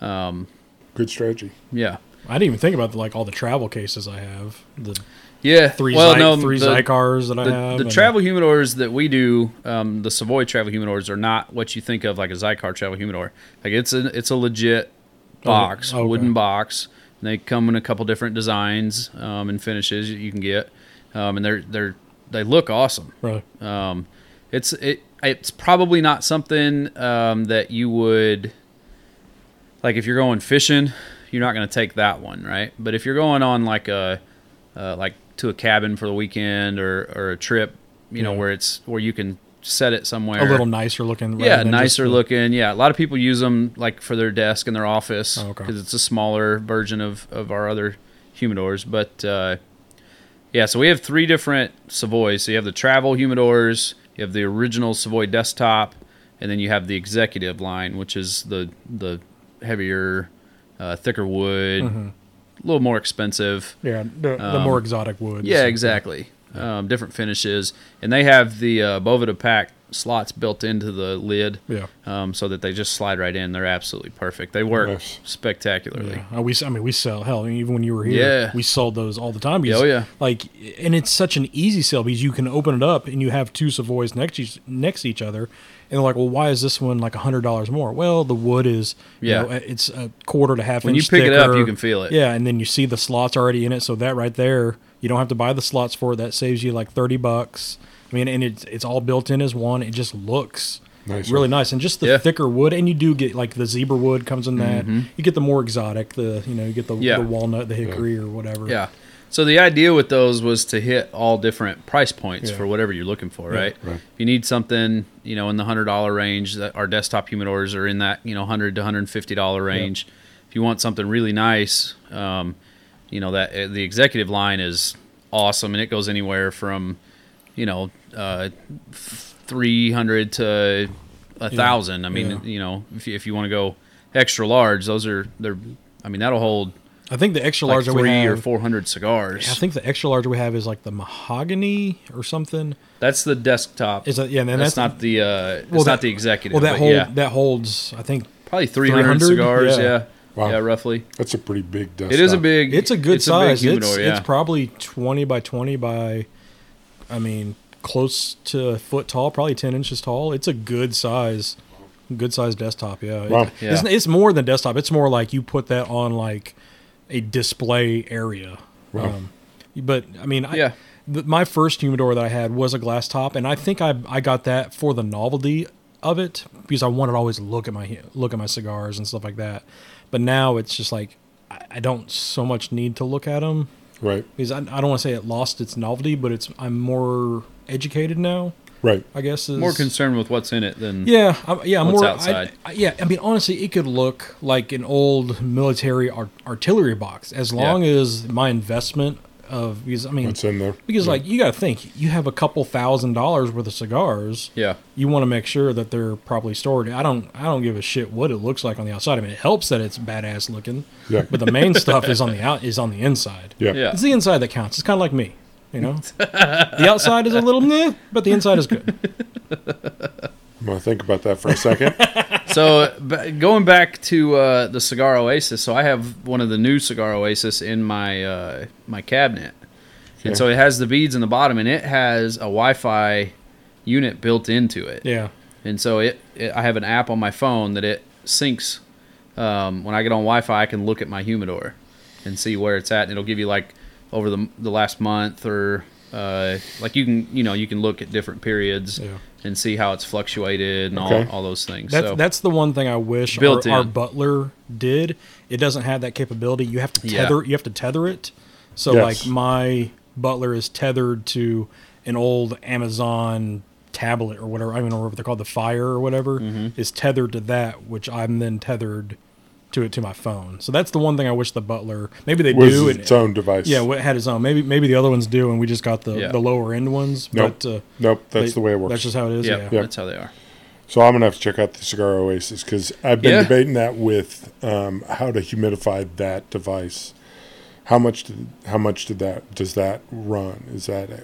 um, Good strategy. yeah, I didn't even think about like all the travel cases I have. The yeah. three well, Zy- no, three the, Xikars that I the, have. the and- travel humidors that we do, um, the Savoy travel humidors, are not what you think of like a Xikar travel humidor. Like it's a it's a legit box, okay. wooden box. And they come in a couple different designs um, and finishes that you can get, um, and they're they're they look awesome. Really? Um, it's it it's probably not something um, that you would like if you're going fishing. You're not going to take that one, right? But if you're going on like a uh, like to a cabin for the weekend or or a trip, you know where it's where you can set it somewhere a little nicer looking. yeah, than just nicer looking. Yeah, a lot of people use them like for their desk in their office Oh, okay. because it's a smaller version of of our other humidors. But uh, yeah, so we have three different Savoys. So you have the travel humidors, you have the original Savoy desktop, and then you have the executive line, which is the the heavier, uh, thicker wood, Mm-hmm. a little more expensive. Yeah, the, the Um, more exotic woods. Yeah, exactly. Um, different finishes, and they have the uh, pack slots built into the lid, Yeah. um, so that they just slide right in. They're absolutely perfect. They work Nice. spectacularly. Yeah, Uh, we. I mean, we sell. Hell, even when you were here, Yeah. we sold those all the time. Because, Oh, yeah. Like, and it's such an easy sell because you can open it up and you have two Savoys next to each, next to each other, and they're like, well, why is this one like a hundred dollars more? Well, the wood is, you Yeah. know, it's a quarter to half When you pick it up, you can feel it. Yeah, and then you see the slots already in it, so that right there, you don't have to buy the slots for it. That saves you like thirty bucks. I mean, and it's it's all built in as one. It just looks Nice. really nice, and just the Yeah. thicker wood. And you do get like the zebra wood comes in that. You get the more exotic, the you know, you get the, Mm-hmm. Yeah. the walnut, the hickory, or whatever. Yeah. So the idea with those was to hit all different price points Yeah. for whatever you're looking for, Yeah, right? right. If you need something, you know, in the hundred dollar range, that our desktop humidors are in that, you know, hundred to hundred and fifty dollar range. If you want something really nice, um, you know, that uh, the executive line is awesome, and it goes anywhere from, you know, uh, three hundred to a thousand. I mean, Yeah. you know, if you, if you want to go extra large, those are they're. I mean, that'll hold I think the extra like large we three or four hundred cigars. I think the extra large we have is like the mahogany or something. that's the desktop. Is that yeah? And that's, that's, not the. Uh, it's well, not that- the executive. well that hold yeah, that holds. I think probably three hundred 300? cigars. Yeah. Yeah, Wow. yeah, roughly. That's a pretty big desktop. It is a big. it's a good it's size. A big it's yeah. it's probably twenty by twenty by, I mean, close to a foot tall, probably ten inches tall. It's a good size, good size desktop. Yeah, It- Wow. It's, Yeah. it's more than desktop. It's more like you put that on like a display area. Wow. Um, but I mean, I, Yeah. th- my first humidor that I had was a glass top, and I think I I got that for the novelty of it because I wanted to always look at my look at my cigars and stuff like that. But now it's just like I, I don't so much need to look at them Right. because I, I don't want to say it lost its novelty, but it's I'm more educated now. Right. I guess is More concerned with what's in it than. yeah, I'm, yeah, I'm What's more outside. I, yeah, I mean, honestly, it could look like an old military art, artillery box as long as my investment of because I mean What's in there? because Yeah. like you got to think you have a couple thousand dollars worth of cigars. Yeah. You want to make sure that they're properly stored. I don't I don't give a shit what it looks like on the outside. I mean, it helps that it's badass looking. Yeah. But the main stuff is on the out is on the inside. Yeah. Yeah. It's the inside that counts. It's kind of like me, you know. the outside is a little meh, but the inside is good. I'm gonna think about that for a second. so b- going back to uh, the cigar oasis so i have one of the new cigar oasis in my uh, my cabinet. And so it has the beads in the bottom and it has a wi-fi unit built into it. Yeah. and so it, it i have an app on my phone that it syncs um, when i get on wi-fi i can look at my humidor and see where it's at and it'll give you like over the, the last month or uh, like you can you know you can look at different periods Yeah. and see how it's fluctuated and Okay. all, all those things That's so that's the one thing I wish Built our, our. Butler did. It doesn't have that capability. You have to Yeah. tether. You have to tether it. So Yes. like my Butler is tethered to an old Amazon tablet or whatever. I don't remember what they're called, the Fire or whatever Mm-hmm. is tethered to that, which I'm then tethered to it to my phone. So that's the one thing I wish the Butler maybe they Was do. its and- own device. yeah, what had its own. Maybe maybe the other ones do, and we just got the, Yeah. the lower end ones. Nope. But uh, Nope. That's they- the way it works. That's just how it is. Yep, Yeah. Yep. that's how they are. So I'm gonna have to check out the Cigar Oasis because I've been Yeah. debating that with um, how to humidify that device. How much? Did, how much did that does that run? Is that a,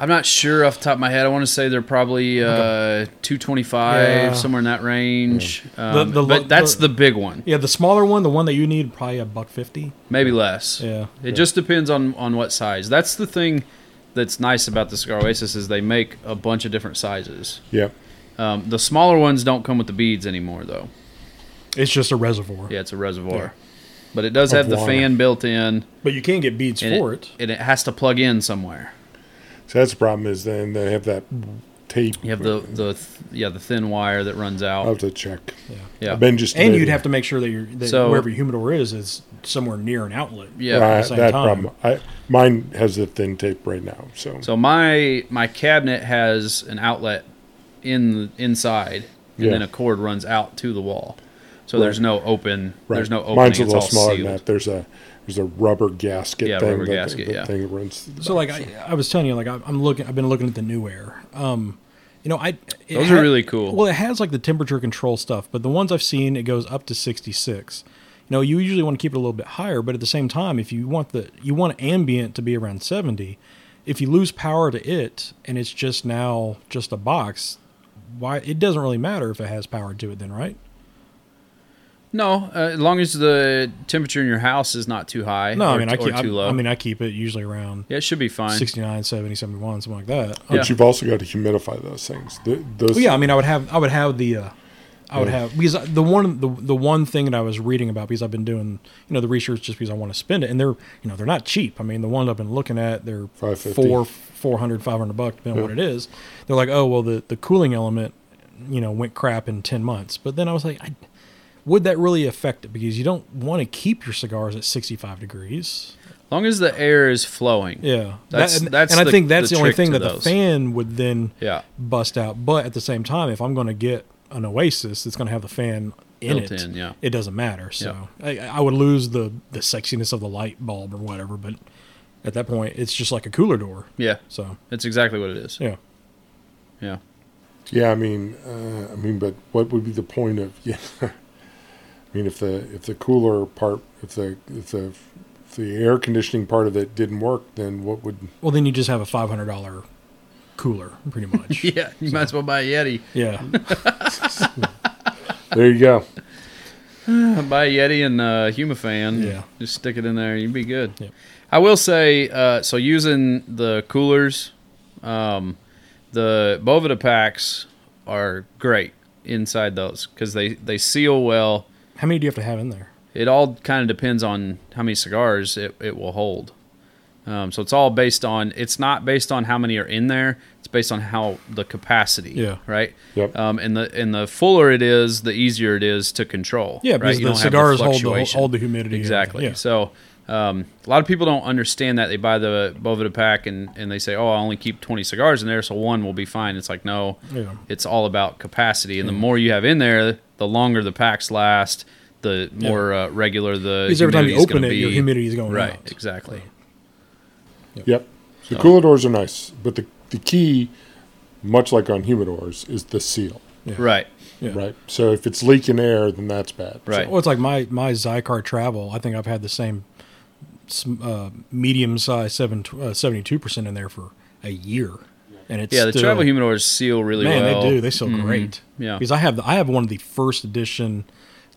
I'm not sure off the top of my head. I want to say they're probably uh, 225, Yeah. somewhere in that range. Um, The- the- but that's the- the big one. Yeah, the smaller one, the one that you need, probably a buck fifty. Maybe less. Yeah. It just depends on on what size. That's the thing that's nice about the Cigar Oasis is they make a bunch of different sizes. Yeah. Um, the smaller ones don't come with the beads anymore, though. It's just a reservoir. Yeah, it's a reservoir, Yeah. but it does Of have the water. fan built in, But you can get beads for it, it. and it has to plug in somewhere. So that's the problem is then they have that tape. You have the the th- yeah the thin wire that runs out. I'll have to check. yeah, I've been just And debating. you'd have to make sure that, you're, that So- wherever your humidor is is somewhere near an outlet. yeah. Right, same that time. problem. I mine has the thin tape right now. So, So my my cabinet has an outlet in inside, and Yeah. then a cord runs out to the wall. So Right. there's no open. right. There's no opening. Mine's a it's little all smaller sealed. than that. There's a there's a rubber gasket Yeah, thing. rubber that, gasket, that yeah. thing that runs. So like I, I was telling you, like I, I'm looking, I've been looking at the new air. Um, you know, I it Those are really cool. Well, it has like the temperature control stuff, but the ones I've seen, it goes up to 66. You know, you usually want to keep it a little bit higher, but at the same time, if you want the you want ambient to be around 70, if you lose power to it and it's just now just a box, why it doesn't really matter if it has power to it, then right? No, uh, as long as the temperature in your house is not too high. No, or, I mean I keep I, too low. I mean I keep it usually around yeah, it should be fine. 69, 70, 71, something like that. But Yeah. you've also got to humidify those things. Th those, Well, yeah, I mean, I would have, I would have the, uh, I would have because the one, the the one thing that I was reading about because I've been doing, you know, the research just because I want to spend it, and they're, you know, they're not cheap. I mean, the ones I've been looking at, they're 550. four, 400, 500 bucks, depending on what it is. They're like, oh, well, the the cooling element, you know, went crap in ten months. But then I was like, I, would that really affect it? Because you don't want to keep your cigars at sixty five degrees. As long as the air is flowing. Yeah, That's- That- and, that's and I the- think that's the the, only thing that those. the fan would then Yeah. bust out. But at the same time, if I'm going to get an Oasis that's going to have the fan in Built it, in, yeah. it doesn't matter. So I, I would lose the the sexiness of the light bulb or whatever. But at that point, it's just like a cooler door. Yeah, So that's exactly what it is. yeah, Yeah. Yeah, I mean, uh, I mean, but what would be the point of? Yeah, I mean, if the if the cooler part, if the if the if the air conditioning part of it didn't work, then what would? well then you just have a five hundred dollar cooler, pretty much. Yeah, you might as well buy a Yeti. yeah, There you go. buy a Yeti and a Humafan. Yeah. Just stick it in there. You'd be good. Yep. I will say, uh, so using the coolers, um, the Boveda packs are great inside those because they, they seal well. How many do you have to have in there? It all kind of depends on how many cigars it, it will hold. Um, so it's all based on, it's not based on how many are in there. It's based on how the capacity. Yeah. Right. Yep. Um, and the and the fuller it is, the easier it is to control. Yeah, because You the don't have cigars hold the hold the humidity. Exactly. everything. So um, a lot of people don't understand that. They buy the Boveda pack and, and they say, oh, I only keep 20 cigars in there, so one will be fine. It's like, no, Yeah. it's all about capacity. And the more you have in there, the longer the packs last, the more uh, regular the Because every time you open gonna it, your humidity is going Right, out. exactly. Yep. The So- cooler doors are nice, but the the key, much like on humidors, is the seal. Yeah. Right, Yeah. Right. So if it's leaking air, then that's bad. right. Well, it's like my my Xikar Travel. I think I've had the same uh, medium size seventy-two percent in there for a year, and it's yeah, the still, travel humidors seal really man well. they do they sell Mhm. great. Yeah. because I have the, I have one of the first edition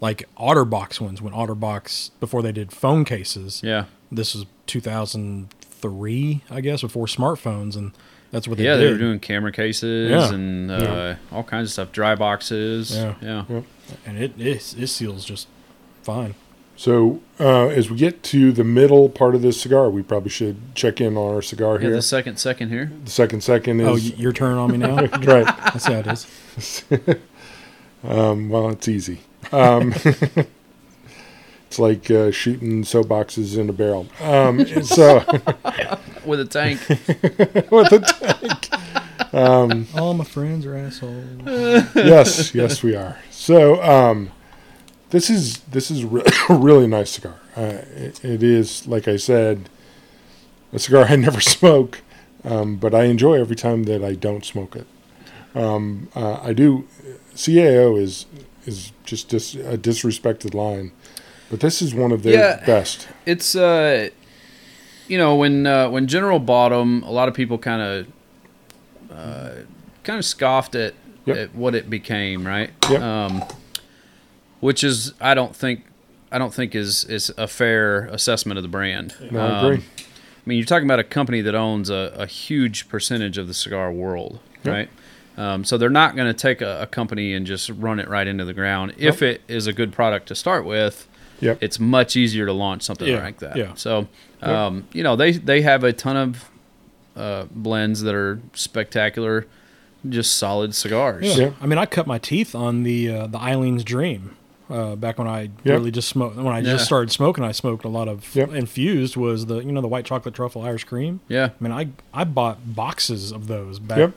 like OtterBox ones when OtterBox before they did phone cases. Yeah. This was two thousand three, I guess, before smartphones, and that's what they Yeah, did. they were doing camera cases Yeah. and uh, Yeah. all kinds of stuff, dry boxes. Yeah. yeah. and it, it it seals just fine. So uh, as we get to the middle part of this cigar, we probably should check in on our cigar Yeah, here. the second second here. the second second Oh, is y- your turn on me now. right. That's how it is. Um, well, it's easy. Um, it's like uh, shooting soapboxes in a barrel. Um, so with a tank. with the tank. All my friends are assholes. yes, yes, we are. So um, this is this is re- a really nice cigar. Uh, it, it is, like I said, a cigar I never smoke, um, but I enjoy every time that I don't smoke it. Um, uh, I do. CAO is is just dis, a disrespected line, but this is one of their Yeah. best. it's uh you know when uh, when General bought them, a lot of people kind of uh, kind of scoffed at, Yep. at what it became, right? Yep. Um, which is I don't think I don't think is is a fair assessment of the brand. No, I Um, agree. I mean, you're talking about a company that owns a, a huge percentage of the cigar world, Yep. right? Um, so they're not going to take a, a company and just run it right into the ground. If it is a good product to start with, Yep. it's much easier to launch something Yeah, like that. yeah. So, um, you know, they they have a ton of uh, blends that are spectacular, just solid cigars. Yeah. Yeah. I mean, I cut my teeth on the uh, the Eileen's Dream uh, back when I Yeah. really just smoked. When I Yeah. just started smoking, I smoked a lot of Yep. infused. Was the you know the white chocolate truffle Irish cream? Yeah. I mean, I I bought boxes of those back Yep.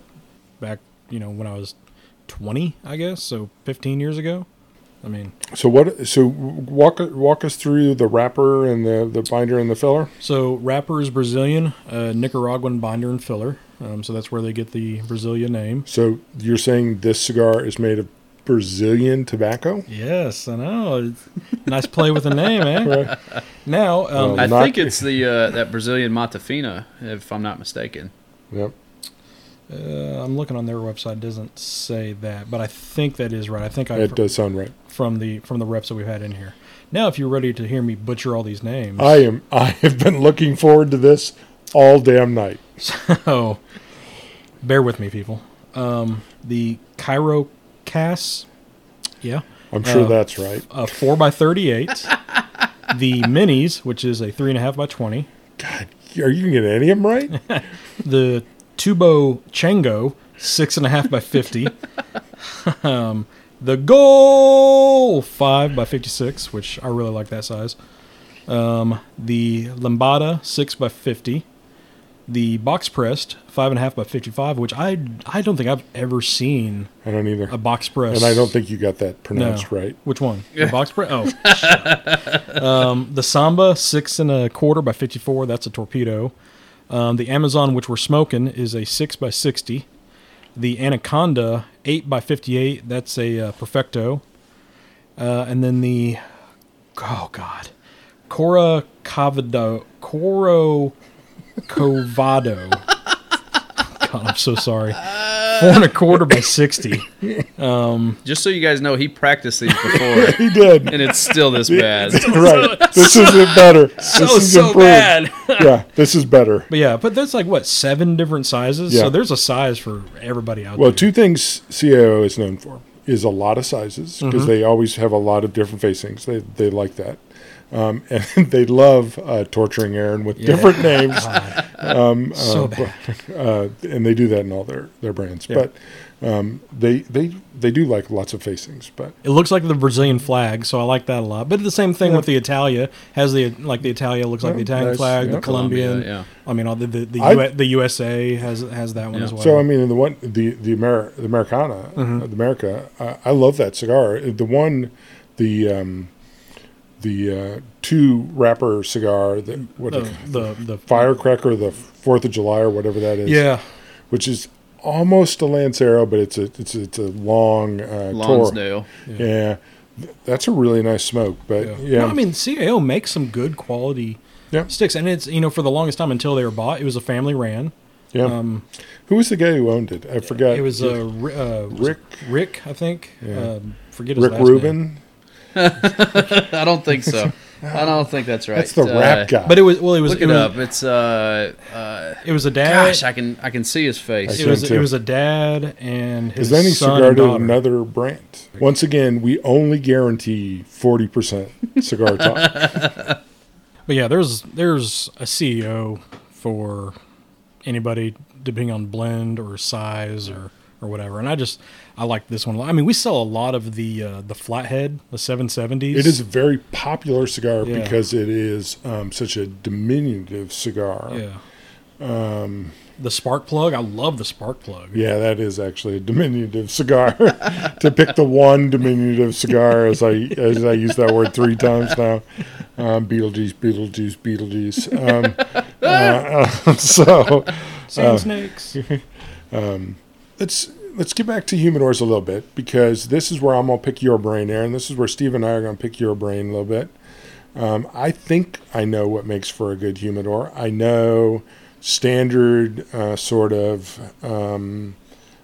back you know when I was twenty, I guess, so fifteen years ago. I mean, So what? So walk walk us through the wrapper and the the binder and the filler. so wrapper is Brazilian, uh, Nicaraguan binder and filler. Um, so that's where they get the Brazilia name. So you're saying this cigar is made of Brazilian tobacco? Yes, I know. Nice play with the name, eh? Now, um, Well, I Not- think it's the uh, that Brazilian Mata Fina, if I'm not mistaken. Yep. Uh, I'm looking on their website. It doesn't say that, but I think that is right. I think I It does sound right. from the from the reps that we've had in here. Now, if you're ready to hear me butcher all these names, I am. I have been looking forward to this all damn night. so bear with me, people. Um, the Cairo Cass, yeah, I'm sure Uh, that's right. a four by thirty-eight. the Minis, which is a three and a half by twenty. God, are you getting any of them right? the Tubo Chango, six and a half by fifty. um, the Goal, five by fifty-six, which I really like that size. Um, the Lambada, six by fifty. The box pressed, five and a half by fifty-five, which I I don't think I've ever seen I don't either. a box press. And I don't think you got that no. pronounced right. Which one? The box press? Oh, um, the Samba, six and a quarter by fifty-four. That's a torpedo. Um, the Amazon, which we're smoking, is a six by sixty. The Anaconda, eight by fifty-eight. That's a uh, perfecto. Uh, and then the oh god, Cora Cavado, Coro Covado. God, I'm so sorry. Four and a quarter by sixty. Just so you guys know, he practiced these before, He did. and it's still this bad. right. This is better. This So is so improved. bad. yeah, this is better. But yeah, but there's like what seven different sizes. Yeah. So there's a size for everybody out there. Well, there. two things CAO is known for is a lot of sizes because Mm-hmm. they always have a lot of different facings. They they like that, um, and they love uh, torturing Aaron with different names. Um, so uh, bad. uh, and they do that in all their, their brands. Yeah. But um, they they they do like lots of facings. But It looks like the Brazilian flag, so I like that a lot. But the same thing with the Italia has the like the Italia looks like the Italian nice, flag, yeah. the Colombian. Colombia, yeah. I mean, all the the the, I- U- the USA has has that one Yeah. as well. so I mean, the one the the, Amer- the Americana, Mm-hmm. uh, the America, uh, I love that cigar. The one, the um, the uh, two wrapper cigar that what the, the the firecracker, the Fourth of July or whatever that is. yeah. which is almost a Lancero, but it's a it's a, it's a long uh, Toro. Lonsdale. Yeah, Th- that's a really nice smoke. But Yeah. yeah, No, I mean, CAO makes some good quality Yeah. sticks, and it's you know for the longest time until they were bought, it was a family ran. yeah. Um, Who was the guy who owned it? I forgot. it was uh, uh, Rick Rick, I think. Yeah. Um, forget his Rick last name. Rubin. I don't think so. I don't think that's right. That's the Uh, rap guy. But it was well, it was Look it it was, up. It's uh, uh, It was a dad. gosh, I can I can see his face. I it was too. it was a dad and his Because then he son cigar to another brand. Once again, we only guarantee forty percent cigar talk. But yeah, there's there's a CAO for anybody depending on blend or size or or whatever. And I just I like this one. a lot. I mean, we sell a lot of the uh, the flathead, the 770s. It is a very popular cigar Yeah. because it is um, such a diminutive cigar. yeah. Um, the spark plug. I love the spark plug. Yeah, that is actually a diminutive cigar. to pick the one diminutive cigar, as I as I use that word three times now, um, Beetlejuice, Beetlejuice, Beetlejuice. Um, uh, so Sand Uh, snakes. let's let's get back to humidors a little bit because this is where I'm gonna pick your brain, Aaron. This is where Steve and I are gonna pick your brain a little bit. Um, I think I know what makes for a good humidor. I know standard uh, sort of um,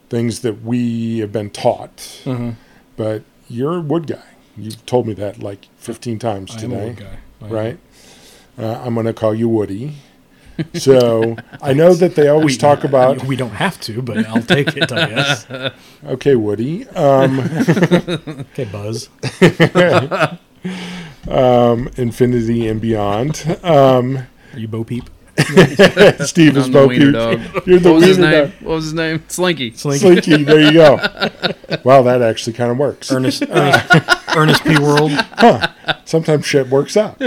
things that we have been taught. Mm-hmm. But you're a wood guy. You've told me that like 15 times I am a today, wood guy. I right? Uh, I'm going to call you Woody. So I know that they always We- talk about We don't have to, but I'll take it. I guess. okay, Woody. Um, Okay, Buzz. um, Infinity and Beyond. Um, Are you Bo Peep? Steve is I'm the Bo wiener Peep. dog. You're the what was his name? dog. What was his name? Slinky. Slinky. Slinky, there you go. Wow, that actually kind of works. Ernest, Ernest, Ernest P. Worrell. Huh. Sometimes shit works out.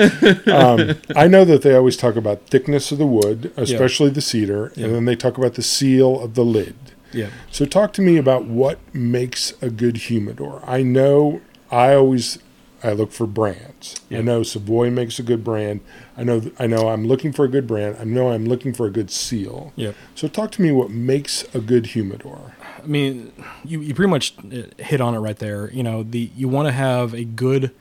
Um, I know that they always talk about thickness of the wood, especially the cedar, Yeah. and then they talk about the seal of the lid. Yeah. So talk to me about what makes a good humidor. I know I always I look for brands. I know Savoy makes a good brand. I know I know I'm looking for a good brand. I know I'm looking for a good seal. Yeah. So talk to me what makes a good humidor. I mean, you, you pretty much uh, hit on it right there. You know, the you want to have a good,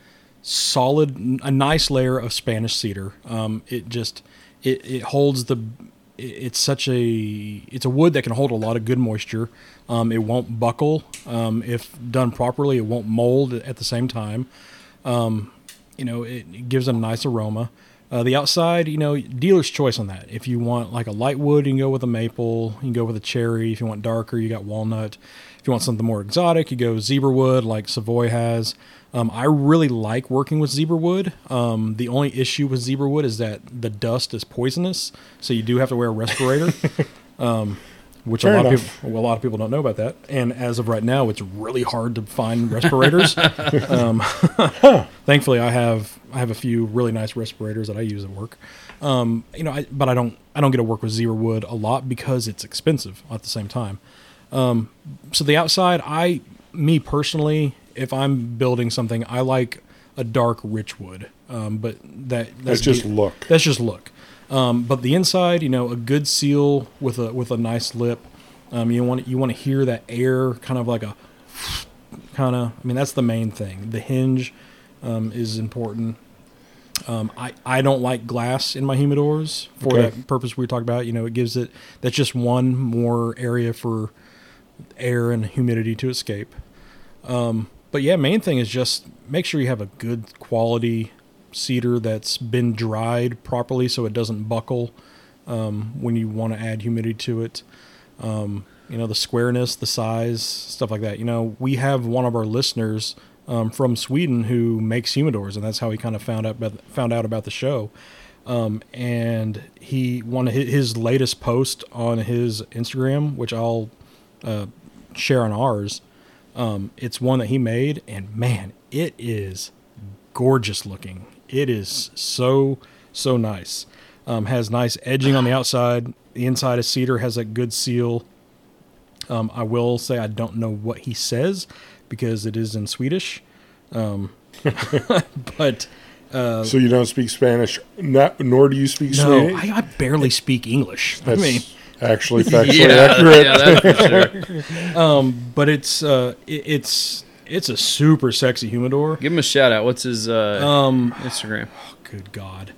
solid, a nice layer of Spanish cedar. Um, it just it, it holds the. It's such a it's a wood that can hold a lot of good moisture. Um, it won't buckle um, if done properly. It won't mold at the same time. Um, you know, it, gives a nice aroma. Uh, the outside, you know, dealer's choice on that. If you want like a light wood, you can go with a maple. You can go with a cherry. If you want darker, you got walnut. If you want something more exotic, you go zebra wood like Savoy has. Um, I really like working with zebra wood. Um, the only issue with zebra wood is that the dust is poisonous, so you do have to wear a respirator. um, which Fair a lot of people, well, a lot of people don't know about that. And as of right now, it's really hard to find respirators. um, thankfully, I have I have a few really nice respirators that I use at work. Um, you know, I, but I don't I don't get to work with zebra wood a lot because it's expensive at the same time. Um, so the outside, I me personally, if I'm building something, I like a dark rich wood. Um, but that That's just the- look. that's just look. Um, but the inside, you know, a good seal with a with a nice lip. Um, you want you want to hear that air, kind of like a kind of. I mean, that's the main thing. The hinge um, is important. Um, I I don't like glass in my humidors for Okay. that purpose we talked about. You know, it gives it that's just one more area for air and humidity to escape. Um, but yeah, main thing is just make sure you have a good quality cedar that's been dried properly so it doesn't buckle um, when you want to add humidity to it. Um, you know, the squareness, the size, stuff like that. You know, we have one of our listeners um, from Sweden who makes humidors, and that's how he kind of found out about, found out about the show. Um, and he one of his, latest post on his Instagram, which I'll uh, share on ours. Um, it's one that he made, and man, it is gorgeous looking. It is so so nice. Um, has nice edging on the outside. The inside of cedar has a good seal. Um, I will say I don't know what he says because it is in Swedish. Um, but uh, So you don't speak Spanish, not, nor do you speak no, Swedish. I, I barely speak English. I That's mean, actually factually Yeah, accurate. yeah, that's for sure. um, but it's uh, it, it's it's a super sexy humidor. Give him a shout out. What's his uh, Um, Instagram? good God,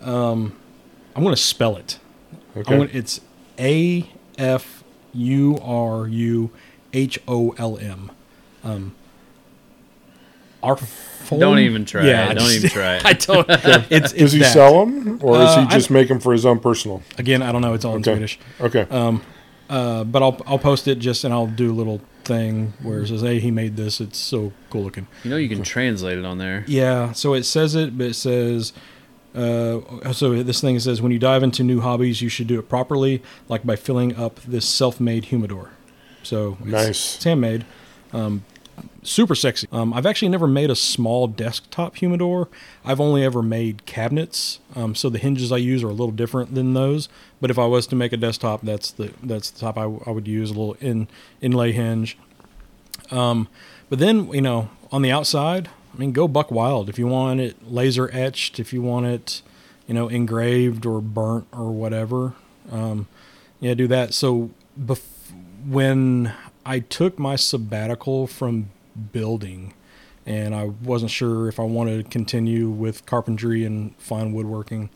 um, I'm gonna spell it. Okay. Gonna, it's A F U R U H O L M. Um, our Don't even try it. I Don't even try it. I don't. It's, it's Does he that. sell them, or does Uh, he just make them for his own personal? Again, I don't know. It's all in Okay. Swedish. Okay. Um, uh, but I'll I'll post it just and I'll do a little thing where it says, "Hey, he made this. It's so cool looking." You know you can translate it on there. Yeah. So it says it, but it says. Uh, so this thing says when you dive into new hobbies, you should do it properly, like by filling up this self-made humidor. So it's, Nice. it's handmade, um, super sexy. Um, I've actually never made a small desktop humidor. I've only ever made cabinets. Um, so the hinges I use are a little different than those. But if I was to make a desktop, that's the that's the top I, I would use a little in inlay hinge. Um, but then you know on the outside, I mean, go buck wild if you want it laser etched, if you want it, you know, engraved or burnt or whatever. Um, yeah, do that. So bef- when I took my sabbatical from building, and I wasn't sure if I wanted to continue with carpentry and fine woodworking.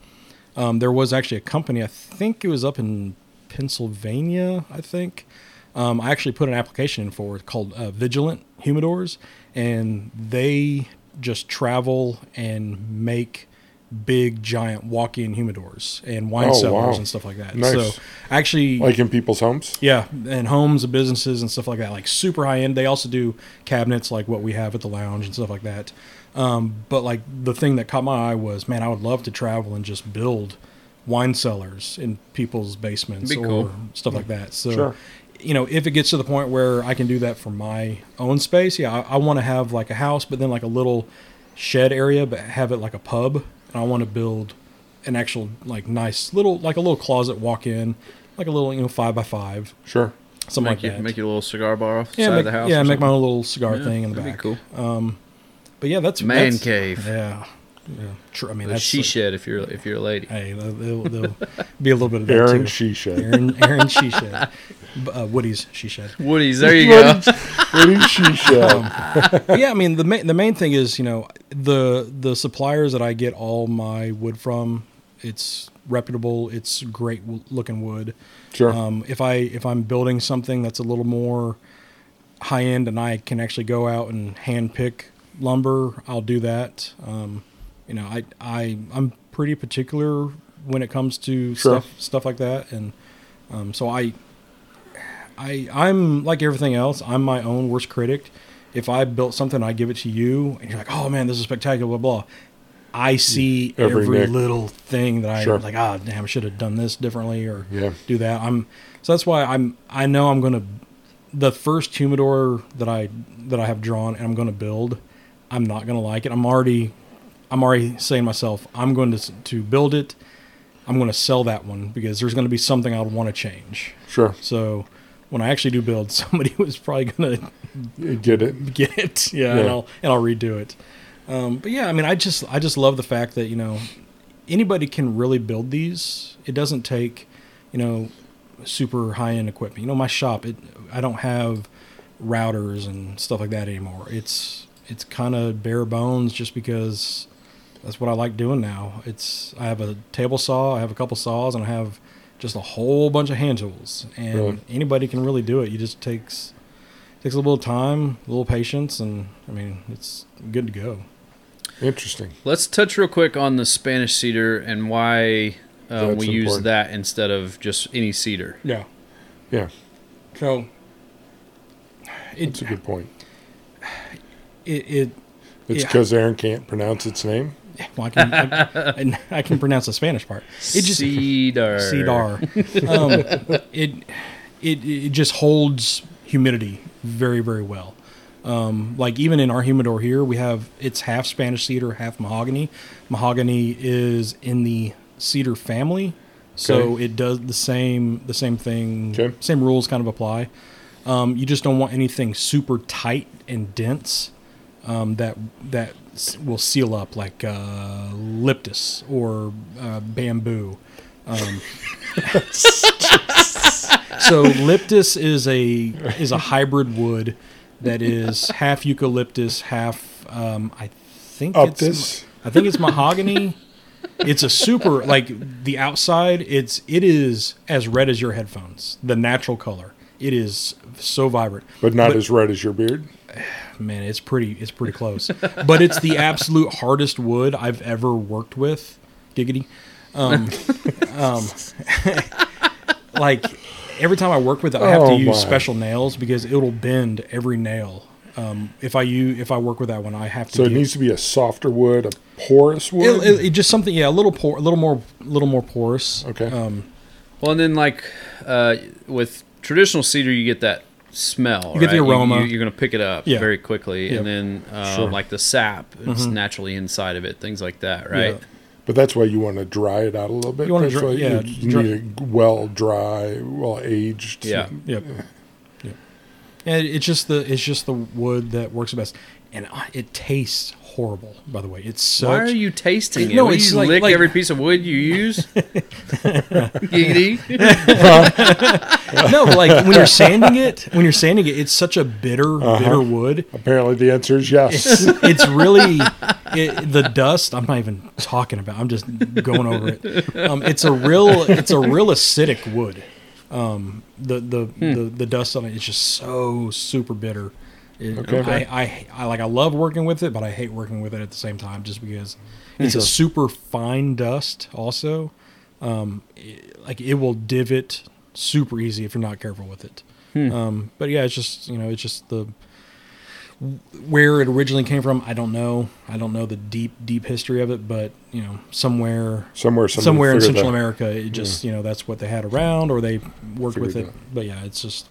Um, there was actually a company, I think it was up in Pennsylvania, I think. Um, I actually put an application in for it called uh, Vigilant Humidors, and they just travel and make big, giant walk-in humidors and wine Oh, cellars wow. and stuff like that. Nice. So actually, Like in people's homes? yeah, and homes and businesses and stuff like that, like super high end. They also do cabinets like what we have at the lounge and stuff like that. Um, but like the thing that caught my eye was, man, I would love to travel and just build wine cellars in people's basements Be or cool. stuff like that. So, Sure. you know, if it gets to the point where I can do that for my own space, yeah, I, I want to have like a house, but then like a little shed area, but have it like a pub, and I want to build an actual like nice little like a little closet walk in, like a little you know five by five, Sure. something make like you that. make you a little cigar bar off the yeah, side make, of the house. yeah, or make my own little cigar Yeah, thing in the that'd back. be cool. Um, but yeah, that's Man that's- cave. Yeah, yeah. True. I mean, A that's she shed if you're if you're a lady. Hey, there'll, there'll, the'll be a little bit of that Aaron too. Shisha. Aaron, Aaron she shed. Uh, Woody's she shed. Woody's, there you go. What is Shisha? But yeah, I mean the main the main thing is you know the the suppliers that I get all my wood from. It's reputable. It's great looking wood. Sure. Um, if I if I'm building something that's a little more high end and I can actually go out and hand pick lumber, I'll do that. Um, you know, I I I'm pretty particular when it comes to Sure. stuff stuff like that, and um, so I I I'm like everything else. I'm my own worst critic. If I built something, I give it to you, and you're like, "Oh man, this is spectacular!" Blah blah. I see Every every, little thing that I Sure. like. Ah, damn, I should have done this differently, or Yeah. do that. I'm so that's why I'm. I know I'm gonna. The first humidor that I that I have drawn and I'm gonna build, I'm not gonna like it. I'm already, I'm already saying to myself, I'm going to to build it. I'm going to sell that one because there's going to be something I would want to change. Sure. So when I actually do build, somebody was probably going to Get it? get it. Yeah, and I'll and I'll redo it. Um, but yeah, I mean, I just I just love the fact that you know anybody can really build these. It doesn't take you know super high end equipment. You know, my shop it I don't have routers and stuff like that anymore. It's it's kind of bare bones just because that's what I like doing now. It's I have a table saw, I have a couple saws, and I have just a whole bunch of hand tools. And Really? anybody can really do it. You just takes takes a little time, a little patience, and I mean it's good to go. Interesting. Let's touch real quick on the Spanish cedar and why uh, That's we use that instead of just any cedar. Yeah. Yeah. So it That's a good point. it, it It's Yeah. because Aaron can't pronounce its name. Well, I can I, I can pronounce the Spanish part. It just cedar. cedar. Um, it it it just holds humidity very very well. Um, like even in our humidor here, we have it's half Spanish cedar, half mahogany. Mahogany is in the cedar family, so Okay. it does the same the same thing. Okay. Same rules kind of apply. Um, you just don't want anything super tight and dense um, that that s- will seal up like uh, Lyptus or uh, bamboo. Um, so Lyptus is a is a hybrid wood that is half eucalyptus, half um, I think it's. I think it's mahogany. It's a super like the outside. It's it is as red as your headphones. The natural color. It is so vibrant. But not But- as red as your beard. Man, it's pretty. It's pretty close. but it's the absolute hardest wood I've ever worked with. Giggity. Um, um, like every time I work with it, I have Oh, to use my. special nails because it'll bend every nail. Um, if I use if I work with that one, I have to. So it get- needs to be a softer wood, a porous wood. It, it, it just something, yeah, a little por- a little more, a little more porous. Okay. Um, Well, and then like uh, with traditional cedar, you get that smell. You get the aroma. You, are going to pick it up Yeah. very quickly, Yep. and then um, Sure. like the sap, it's Mhm. naturally inside of it. Things like that, right? Yeah. but that's why you want to dry it out a little bit. You wanna dry- yeah, you dry- need it well dry, well aged. Yeah. Yep. Yep. And it's just the it's just the wood that works the best, and uh, it tastes horrible. By the way, it's so. Why are you tasting it? No, No, it's you like- lick like- every piece of wood you use. Giggity. no, like when you're sanding it, when you're sanding it, it's such a bitter, bitter wood. Apparently, the answer is yes. It's, it's really it, the dust. I'm not even talking about. I'm just going over it. Um, it's a real, it's a real acidic wood. Um, the the, Hmm. the the dust on it is just so super bitter. It, Okay. I, I I like I love working with it, but I hate working with it at the same time, just because it's a super fine dust. Also, um, it- like it will divot super easy if you're not careful with it. Hmm. Um, but yeah, it's just you know, it's just the where it originally came from. I don't know. I don't know the deep deep history of it, but you know, somewhere Somewhere, somewhere in Central that- America, it just you know that's what they had around, or they worked with it. that. But yeah, it's just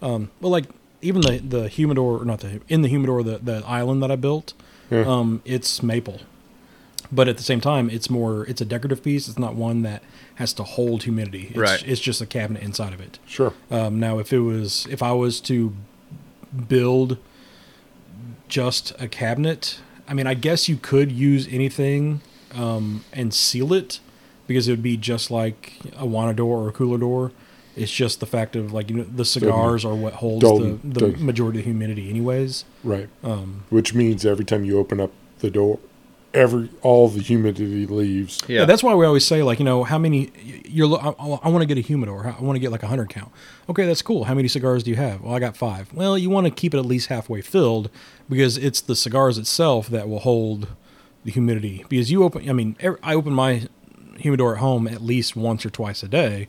um, well, like even the the humidor, or not the in the humidor, the the island that I built, Yeah. um, it's maple, but at the same time, it's more it's a decorative piece. It's not one that has to hold humidity. It's, Right. It's just a cabinet inside of it. Sure. Um, now, if it was, if I was to build just a cabinet, I mean, I guess you could use anything um, and seal it because it would be just like a wineador or a cooler door. It's just the fact of like you know the cigars are what holds Don't- the, the don't- majority of humidity, anyways. Right. Um, Which means every time you open up the door, every all the humidity leaves. Yeah. Yeah. that's why we always say like you know how many you're. lo- I, I want to get a humidor. I want to get like a hundred count. Okay, that's cool. How many cigars do you have? Well, I got five. Well, you want to keep it at least halfway filled because it's the cigars itself that will hold the humidity. Because you open, I mean, every, I open my humidor at home at least once or twice a day.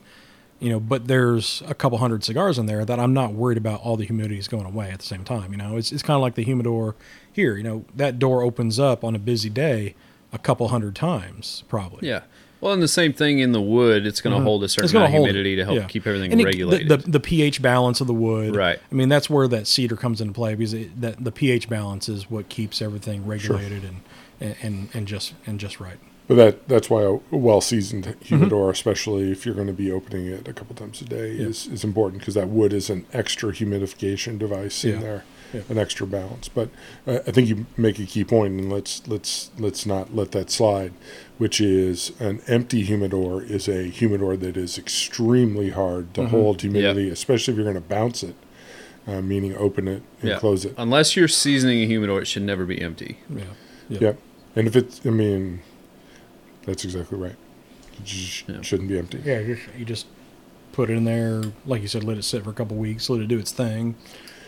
You know, but there's a couple hundred cigars in there that I'm not worried about all the humidity is going away at the same time. You know, it's it's kind of like the humidor here. You know, that door opens up on a busy day a couple hundred times probably. Yeah. Well, and the same thing in the wood, it's going to hold a certain Mm-hmm. amount of hold it. humidity to help Yeah. keep everything And it- regulated. The, the, the pH balance of the wood, Right. I mean, that's where that cedar comes into play because it, that the pH balance is what keeps everything regulated and, and and just and just right. But that that's why a well seasoned Mm-hmm. humidor, especially if you're going to be opening it a couple times a day, Yeah. is, is important because that wood is an extra humidification device Yeah. in there, Yeah. an extra balance. But uh, I think you make a key point, and let's let's let's not let that slide. Which is an empty humidor is a humidor that is extremely hard Mm-hmm. to hold humidity, especially if you're going to bounce it, uh, meaning open it and close it. Unless you're seasoning a humidor, it should never be empty. Yeah. Yeah. Yep. And if it's, I mean, that's exactly right. It just Yeah. shouldn't be empty. Yeah. You just, you just put it in there, like you said, let it sit for a couple weeks, let it do its thing,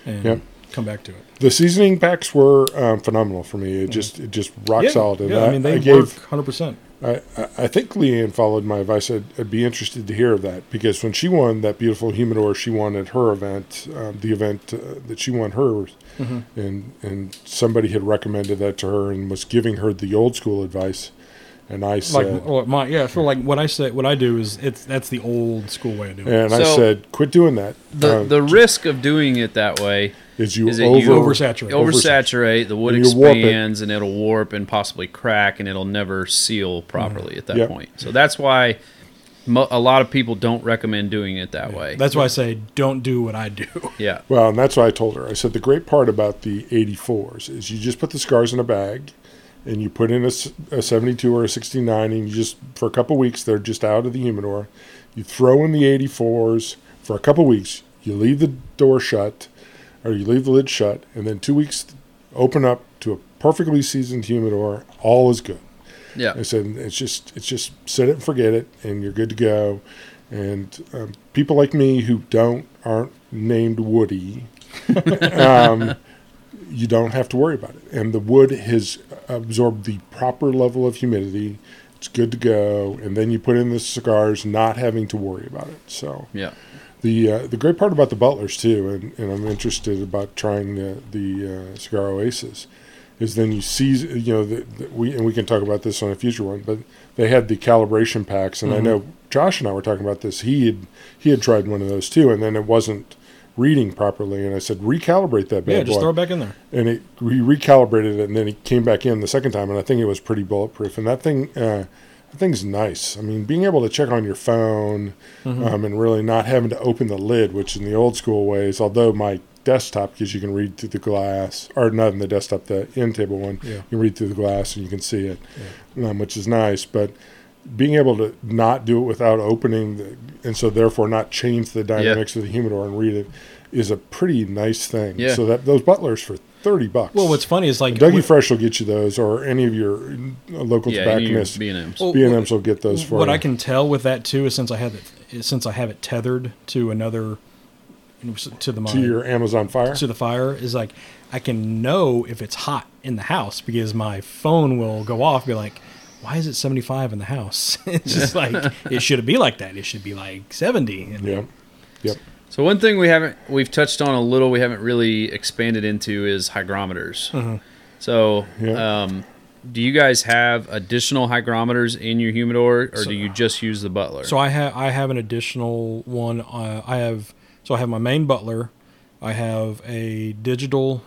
and Yep. come back to it. The seasoning packs were um, phenomenal for me. It just, it just rock yeah. solid. And Yeah. I, mean, they gave, work hundred percent. I, I I think Leanne followed my advice. I'd, I'd be interested to hear of that because when she won that beautiful humidor, she won at her event, um, the event uh, that she won hers, Mm-hmm. and and somebody had recommended that to her and was giving her the old school advice, and I said, well, my yeah. So like what I say, what I do is it's that's the old school way of doing it. and I So- said, quit doing that. The Um, the risk of doing it that way is you is that over you Oversaturate. oversaturate, the wood And you warp it. expands and it'll warp and possibly crack and it'll never seal properly at that Yep. point. So that's why mo- a lot of people don't recommend doing it that way. That's why I say don't do what I do. yeah. Well, and that's what I told her. I said the great part about the 84s is you just put the scars in a bag and you put in a 72 or a 69 and you just, for a couple weeks, they're just out of the humidor. You throw in the 84s for a couple weeks. You leave the door shut or you leave the lid shut and then two weeks open up to a perfectly seasoned humidor. All is good. Yeah. I said it's just it's just set it and forget it, and you're good to go. And um, people like me who don't aren't named Woody, um, you don't have to worry about it. And the wood has absorbed the proper level of humidity. It's good to go. And then you put in the cigars, not having to worry about it. So Yeah. the uh, the great part about the Butlers too, and, and I'm interested about trying the the uh, cigar Oasis, is then you see you know the, the, we and we can talk about this on a future one, but they had the calibration packs, and I know Josh and I were talking about this. He had he had tried one of those too, and then it wasn't reading properly, and I said recalibrate that bad yeah, just boy throw it back in there. and it we recalibrated it, and then it came back in the second time, and I think it was pretty bulletproof. And that thing, uh, that thing's nice. I mean, being able to check on your phone, Mm-hmm. um, and really not having to open the lid, which in the old school ways, although my desktop because you can read through the glass, or not in the desktop, the end table one. Yeah. You can read through the glass and you can see it, um, which is nice. But being able to not do it without opening, the, and so therefore not change the dynamics of the humidor and read it, is a pretty nice thing. Yeah. So that those butlers for thirty bucks. Well, what's funny is like Dougie with- Fresh will get you those, or any of your uh, local Yeah, any of your tobacconists. B and M's. Well, B and M's will get those for what you. I can tell with that too is since I have it is since I have it tethered to another to the to your Amazon Fire. to the fire is like I can know if it's hot in the house because my phone will go off be like why is it 75 in the house it's just like it shouldn't be like that it should be like 70 and yeah. Yep. So one thing we haven't we've touched on a little we haven't really expanded into is hygrometers. Mm-hmm. So Yeah. um, do you guys have additional hygrometers in your humidor, or do you just use the Butler? So I have I have an additional one. Uh, I have so I have my main butler. I have a digital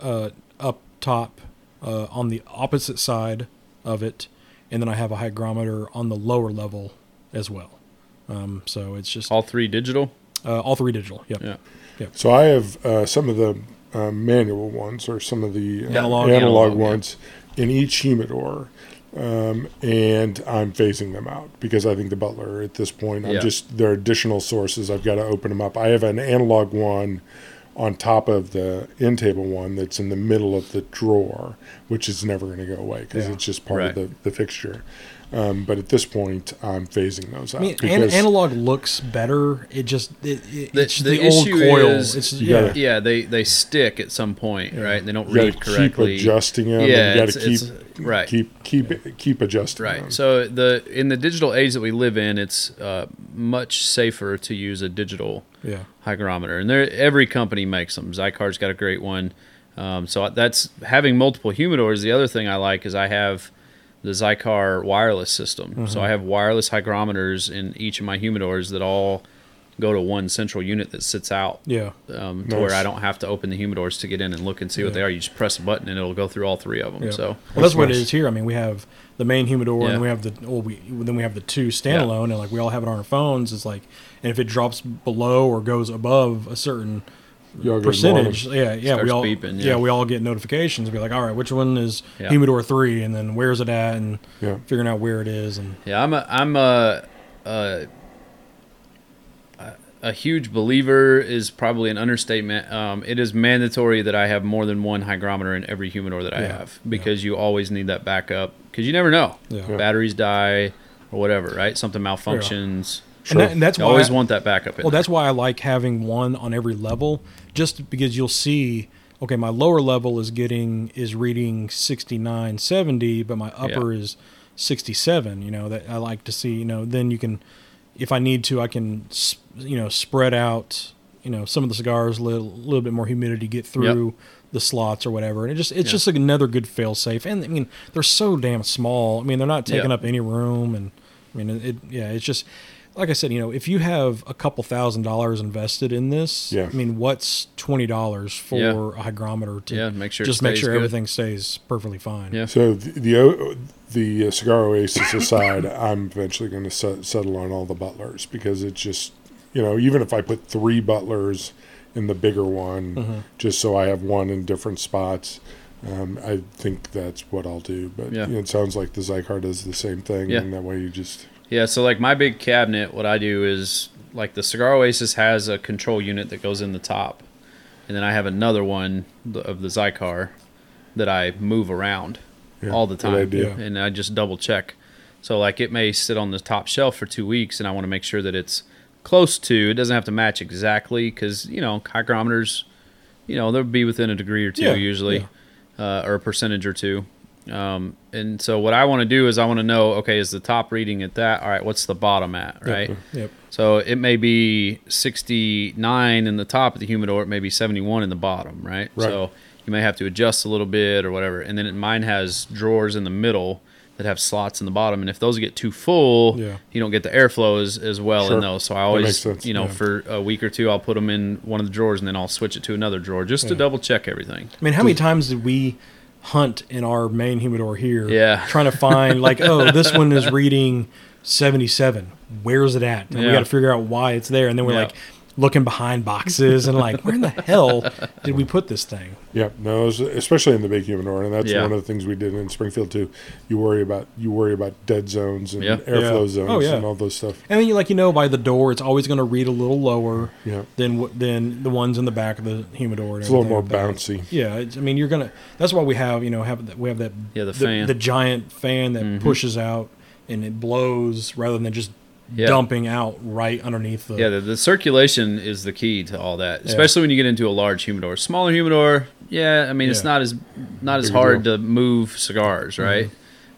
uh, up top uh, on the opposite side of it, and then I have a hygrometer on the lower level as well. Um, so it's just all, all three digital. uh, all three digital. Yep. Yeah. So I have uh, some of the uh, manual ones or some of the uh, Analog. analog, Analog, yeah. ones in each humidor. Um, and I'm phasing them out because I think the Butler at this point, I'm Yeah. just there are additional sources. I've got to open them up. I have an analog one on top of the end table one that's in the middle of the drawer, which is never going to go away because Yeah. it's just part of the, the fixture. Um, but at this point, I'm phasing those out I mean, an, analog looks better. It just it, it, The- it's the the, old issue coil. is it's yeah. gotta- Yeah, they they stick at some point, right? They don't you got read to correctly. keep adjusting them. Yeah, you got it's- to keep it's- right. keep keep keep adjusting. Right. them. So the in the digital age that we live in, it's uh, much safer to use a digital yeah. hygrometer, and there every company makes them. Xikar's got a great one. Um, so that's having multiple humidors. The other thing I like is I have the Xikar wireless system. So I have wireless hygrometers in each of my humidors that all go to one central unit that sits out Yeah. um, to Nice. where I don't have to open the humidors to get in and look and see what Yeah. they are. You just press a button and it'll go through all three of them. Yeah. So well, that's what nice. it is here. I mean, we have the main humidor, Yeah. and we have the well, we then we have the two standalone, and like we all have it on our phones. It's like, and if it drops below or goes above a certain You all percentage, alarmed. yeah, yeah, we all beeping, yeah. yeah. we all get notifications. Be like, all right, which one is Yeah. humidor three, and then where's it at, and Yeah. figuring out where it is, and Yeah, I'm a I'm a a, a huge believer is probably an understatement. Um, it is mandatory that I have more than one hygrometer in every humidor that I Yeah, have because you always need that backup because you never know. Yeah. Yeah. Batteries die or whatever, right? Something malfunctions. and, that, and that's You why always I- want that backup. In Well, there. that's why I like having one on every level, just because you'll see. Okay, my lower level is getting is reading 69, 70, but my upper is 67. You know that I like to see. You know, then you can, if I need to, I can, you know, spread out. You know, some of the cigars, a little, little bit more humidity get through the slots or whatever, and it just it's Yeah. just like another good fail safe. And I mean, they're so damn small. I mean, they're not taking Yeah. up any room, and I mean, it, yeah, it's just like I said, you know, if you have a couple thousand dollars invested in this, Yeah. I mean, what's twenty dollars for Yeah. a hygrometer to Yeah, make sure just make sure good. everything stays perfectly fine. Yeah. So the the, O- the uh, cigar oasis aside, I'm eventually going to set, settle on all the butlers because it's just you know even if I put three butlers in the bigger one, Mm-hmm. just so I have one in different spots. Um, I think that's what I'll do, but Yeah. you know, it sounds like the Xikar does the same thing, Yeah. and that way you just Yeah, so like my big cabinet, what I do is like the Cigar Oasis has a control unit that goes in the top, and then I have another one of the Xikar that I move around Yeah, all the time. And I just double check. So like it may sit on the top shelf for two weeks, and I want to make sure that it's close to. It doesn't have to match exactly because you know hygrometers, you know they'll be within a degree or two Yeah, usually, uh, or a percentage or two. Um, and so what I want to do is I want to know, okay, is the top reading at that? All right, what's the bottom at, right? Yep. So it may be 69 in the top of the humidor, it may be 71 in the bottom, right? Right. So you may have to adjust a little bit or whatever. And then mine has drawers in the middle that have slots in the bottom, and if those get too full, Yeah. you don't get the airflow as, as well Sure. in those. So I always, you know, yeah. for a week or two, I'll put them in one of the drawers, and then I'll switch it to another drawer just to double check everything. I mean, how many times did we hunt in our main humidor here? Yeah. Trying to find like, oh, this one is reading seventy-seven. Where's it at? And we got to figure out why it's there. And then we're Yeah. like, looking behind boxes and like, where in the hell did we put this thing? Yeah, no, was- especially in the big humidor, and that's Yeah. one of the things we did in Springfield too. You worry about you worry about dead zones and Yeah. airflow Yeah. zones Oh, yeah. and all those stuff. And then you like you know by the door, it's always going to read a little lower Yeah, than than the ones in the back of the humidor. and it's a little more like bouncy. Yeah, it's, I mean you're gonna. That's why we have you know have that we have that Yeah, the the, fan. the giant fan that Mhm. pushes out and it blows rather than just Yeah. dumping out right underneath the. Yeah, the, the circulation is the key to all that, especially when you get into a large humidor. Smaller humidor, yeah, I mean it's not as not as Bigger hard deal. to move cigars, right?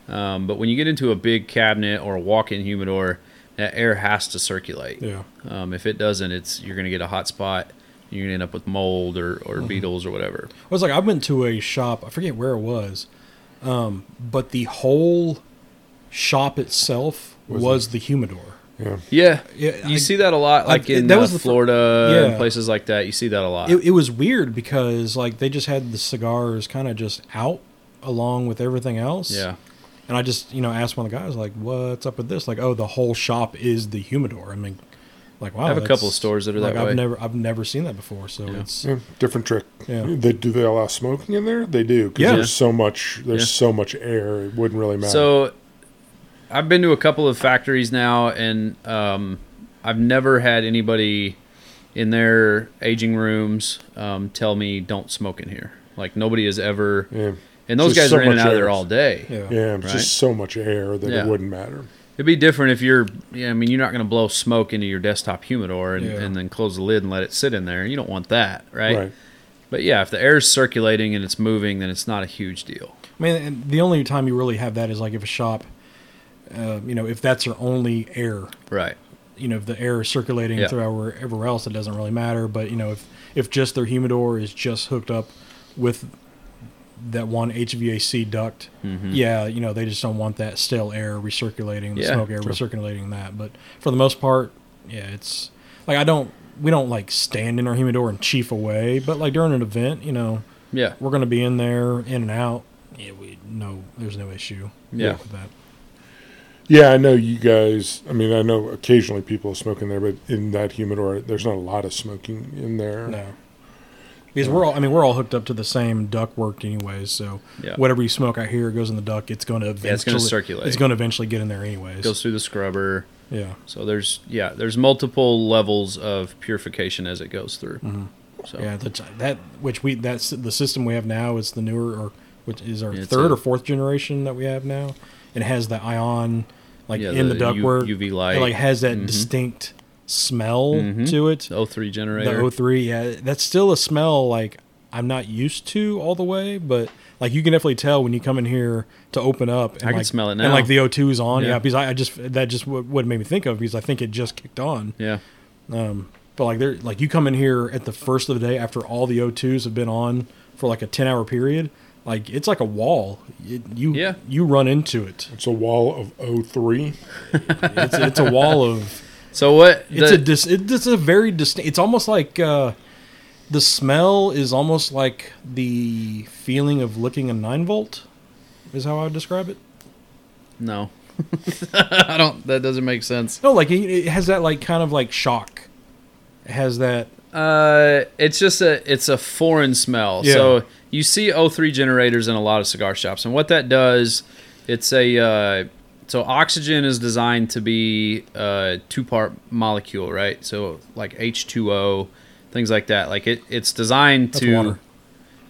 Um, but when you get into a big cabinet or a walk-in humidor, that air has to circulate. yeah. Um, if it doesn't, it's you're going to get a hot spot. You're going to end up with mold or, or beetles or whatever. It was like I went to a shop. I forget where it was, um, but the whole shop itself Was was, the humidor. Yeah, Yeah, Yeah, you I- see that a lot, I- like in that uh, was the fir- Florida and places like that. You see that a lot. It, it was weird because like they just had the cigars kind of just out along with everything else. yeah, And I just you know asked one of the guys like, "What's up with this?" Like, "Oh, the whole shop is the humidor." I mean, like wow. I have a couple of stores that are like, that I've way. never I've never seen that before. So Yeah. it's yeah, different trick. Yeah. They, do they allow smoking in there? They do. 'cause Yeah. there's so much. There's Yeah. so much air. It wouldn't really matter. So, I've been to a couple of factories now, and um, I've never had anybody in their aging rooms um, tell me don't smoke in here. Like nobody has ever, yeah, and those Just guys so are in and much out of there all day. yeah. yeah, it's Right. just so much air that Yeah. it wouldn't matter. It'd be different if you're, yeah, I mean, you're not going to blow smoke into your desktop humidor and, Yeah. and then close the lid and let it sit in there. You don't want that, right? Right. But yeah, if the air's circulating and it's moving, then it's not a huge deal. I mean, the only time you really have that is like if a shop, uh, you know, if that's their only air, Right. you know, if the air is circulating Yeah. throughout wherever else, it doesn't really matter. But you know, if if just their humidor is just hooked up with that one HVAC duct, Mhm. yeah, you know, they just don't want that stale air recirculating, the Yeah, smoke air sure. recirculating that. But for the most part, yeah, it's like I don't, we don't like stand in our humidor and chief away. But like during an event, you know, Yeah. we're gonna be in there, in and out. Yeah, we no, there's no issue. Yeah. with that. Yeah, I know you guys. I mean, I know occasionally people smoke in there, but in that humidor, there's not a lot of smoking in there. No. Because we're all, I mean, we're all hooked up to the same duct work anyways. So Yeah. whatever you smoke out here goes in the duct. It's going to eventually, Yeah, it's gonna circulate. It's going to eventually get in there anyways. Goes through the scrubber. yeah. So there's yeah, there's multiple levels of purification as it goes through. Mm-hmm. So Yeah. The, that, which we, that's the system we have now is the newer, or which is our Yeah, it's third a- or fourth generation that we have now. And it has the ion, like Yeah, in the, the duct U- work. It like has that Mhm. distinct smell Mhm. to it. the O3 generator. The O3, yeah, that's still a smell like I'm not used to all the way, but like you can definitely tell when you come in here to open up. And I can like, smell it now. And like the O2 is on, yeah. Yeah. because I, I just that just what, what made me think of because I think it just kicked on. yeah. Um, but like there, like you come in here at the first of the day after all the O2s have been on for like a 10 hour period, like it's like a wall. It, you Yeah. you run into it. It's a wall of O3. It's it's a wall of So what? It's the- a dis, it, it's a very distinct. It's almost like uh, the smell is almost like the feeling of licking a nine volt. Is how I would describe it. no. I don't. That doesn't make sense. No, like it, it has that like kind of like shock. It has that. Uh, it's just a it's a foreign smell. Yeah. So you see O3 generators in a lot of cigar shops, and what that does, it's a uh, so oxygen is designed to be a two part molecule, right? So like H2O, things like that. Like it, it's designed That's to. water.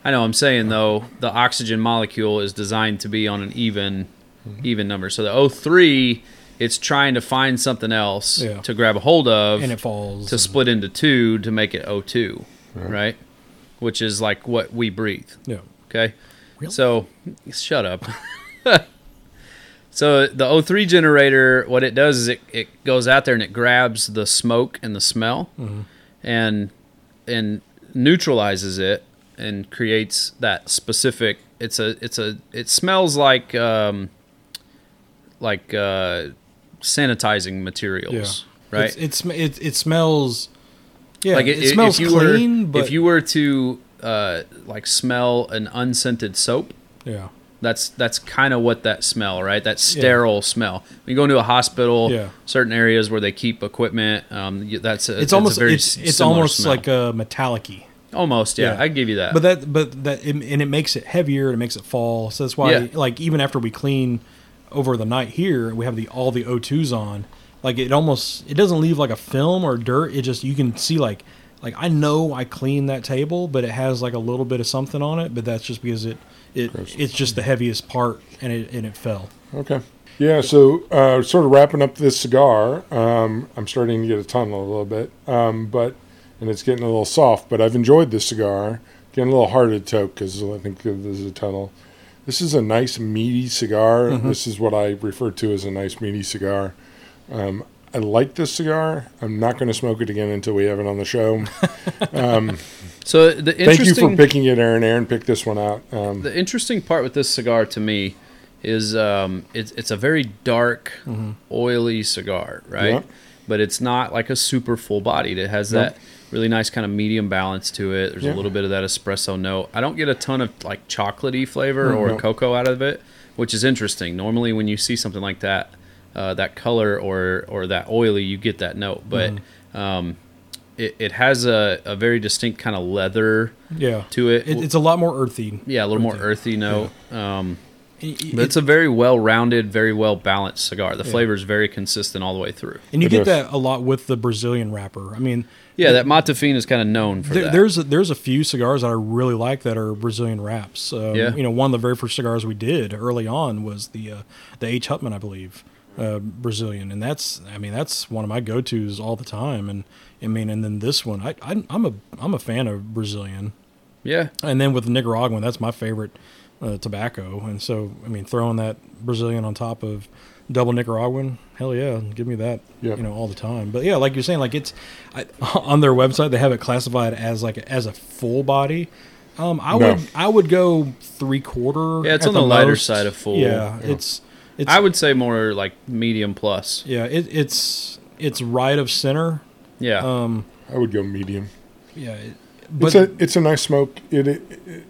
I know. I'm saying though, the oxygen molecule is designed to be on an even Mm-hmm. even number. So the O3, it's trying to find something else Yeah. to grab a hold of and it falls. to and- split into two to make it O2, right? Which is like what we breathe. Yeah. Okay. Really? So shut up. so the O3 generator, what it does is it, it goes out there and it grabs the smoke and the smell Mm-hmm. and and neutralizes it and creates that specific it's a it's a it smells like um like uh sanitizing materials right It's, it's it, it smells. Yeah, like it, i- smells if you clean, were but if you were to uh, like smell an unscented soap, yeah, That's that's kind of what that smell, right? That sterile smell. When you go into a hospital, Yeah. certain areas where they keep equipment, um, that's a, It's a almost very it's it's almost smell. like a metallic-y. almost yeah, yeah. I give you that. But that, but that, it, and it makes it heavier. It makes it fall. So that's why, Yeah. like, even after we clean over the night here, we have the all the O2s on. Like, it almost it doesn't leave like a film or dirt. It just you can see like like I know I cleaned that table, but it has like a little bit of something on it. But that's just because it it it's just the heaviest part, and it and it fell. Okay. Yeah, so uh, sort of wrapping up this cigar, um, I'm starting to get a tunnel a little bit, um, but and it's getting a little soft. But I've enjoyed this cigar. Getting a little hard to toke because I think this is a tunnel. This is a nice meaty cigar. This is what I refer to as a nice meaty cigar. Um, I like this cigar. I'm not going to smoke it again until we have it on the show. so the Thank you for picking it, Aaron. Aaron picked this one out. Um, the interesting part with this cigar to me is um, it's it's a very dark, oily cigar, right? Yeah. But it's not like a super full bodied. It has No. that really nice kind of medium balance to it. There's Yeah. a little bit of that espresso note. I don't get a ton of like chocolatey flavor or No. cocoa out of it, which is interesting. Normally, when you see something like that, uh, that color or or that oily, you get that note, but. Um, it, it has a, a very distinct kind of leather Yeah, to it. it it's a lot more earthy. yeah, a little more earthy. earthy note. Um, It- but it's a very well rounded, very well balanced cigar. The flavor is very consistent all the way through. and you It get is. that a lot with the Brazilian wrapper. I mean, Yeah, that Mata Fina is kind of known for There, that. there's a, there's a few cigars that I really like that are Brazilian wraps. Um, Yeah. You know, one of the very first cigars we did early on was the uh, the H. Upmann, I believe, uh, Brazilian, and that's I mean that's one of my go tos all the time. And I mean, and then this one, I, I I'm a I'm a fan of Brazilian, yeah, and then with the Nicaraguan, that's my favorite uh, tobacco. And so I mean, throwing that Brazilian on top of double Nicaraguan, hell yeah, give me that. Yeah. You know, all the time. But yeah, like you're saying, like it's I, on their website they have it classified as like as a full body. Um, I No. would I would go three quarter. Yeah, it's at on the lighter most. side of full. Yeah, Yeah. it's it's I would say more like medium plus. yeah it, it's it's right of center. Yeah, Um, I would go medium. yeah, it, but it's a it's a nice smoke. It it,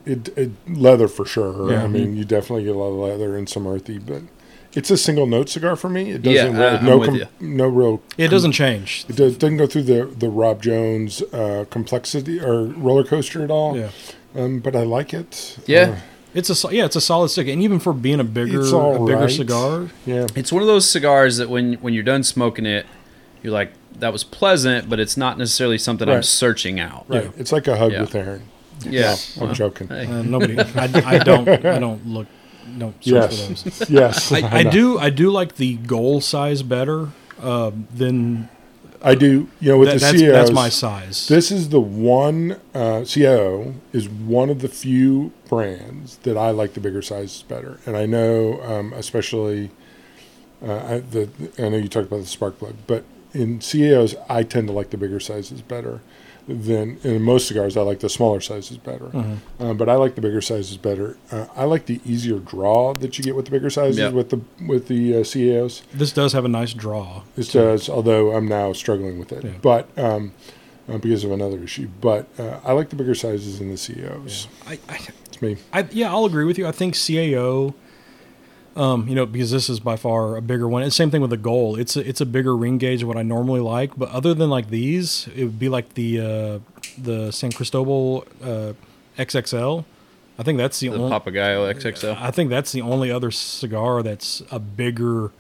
it, it leather for sure. Yeah. I mean, you definitely get a lot of leather and some earthy, but it's a single note cigar for me. It doesn't I- really, I'm no with com- you. no real. it doesn't change. It does, doesn't go through the the Rob Jones uh, complexity or roller coaster at all. Yeah, Um, but I like it. Yeah. Uh, it's a yeah it's a solid stick, and even for being a bigger a bigger right. cigar, yeah. it's one of those cigars that when when you're done smoking it, you're like, that was pleasant, but it's not necessarily something I'm searching out. Right. Yeah. It's like a hug Yeah. with Aaron. Yeah, No, I'm joking. Hey. uh, nobody. I, I don't I don't look don't search for those. Yes. yes. I, I know. do I do like the goal size better uh, than I do. You know, with that, the that's, CAOs, that's my size. This is the one uh, CAO is one of the few brands that I like the bigger sizes better, and I know um, especially uh, I, the I know you talked about the spark plug, but in CAOs I tend to like the bigger sizes better than in most cigars I like the smaller sizes better, Mm-hmm. um, but I like the bigger sizes better. Uh, I like the easier draw that you get with the bigger sizes Yep. with the with the uh, CAOs. this does have a nice draw. It does, although I'm now struggling with it, Yeah. but um, uh, because of another issue. But uh, I like the bigger sizes in the CAOs. I, I, It's me. I yeah, I'll agree with you. I think CAO, um, you know, because this is by far a bigger one. It's same thing with the goal. It's a, it's a bigger ring gauge of what I normally like. But other than like these, it would be like the uh, the San Cristobal uh, XXL. I think that's the, The only. Papagayo XXL. I think that's the only other cigar that's a bigger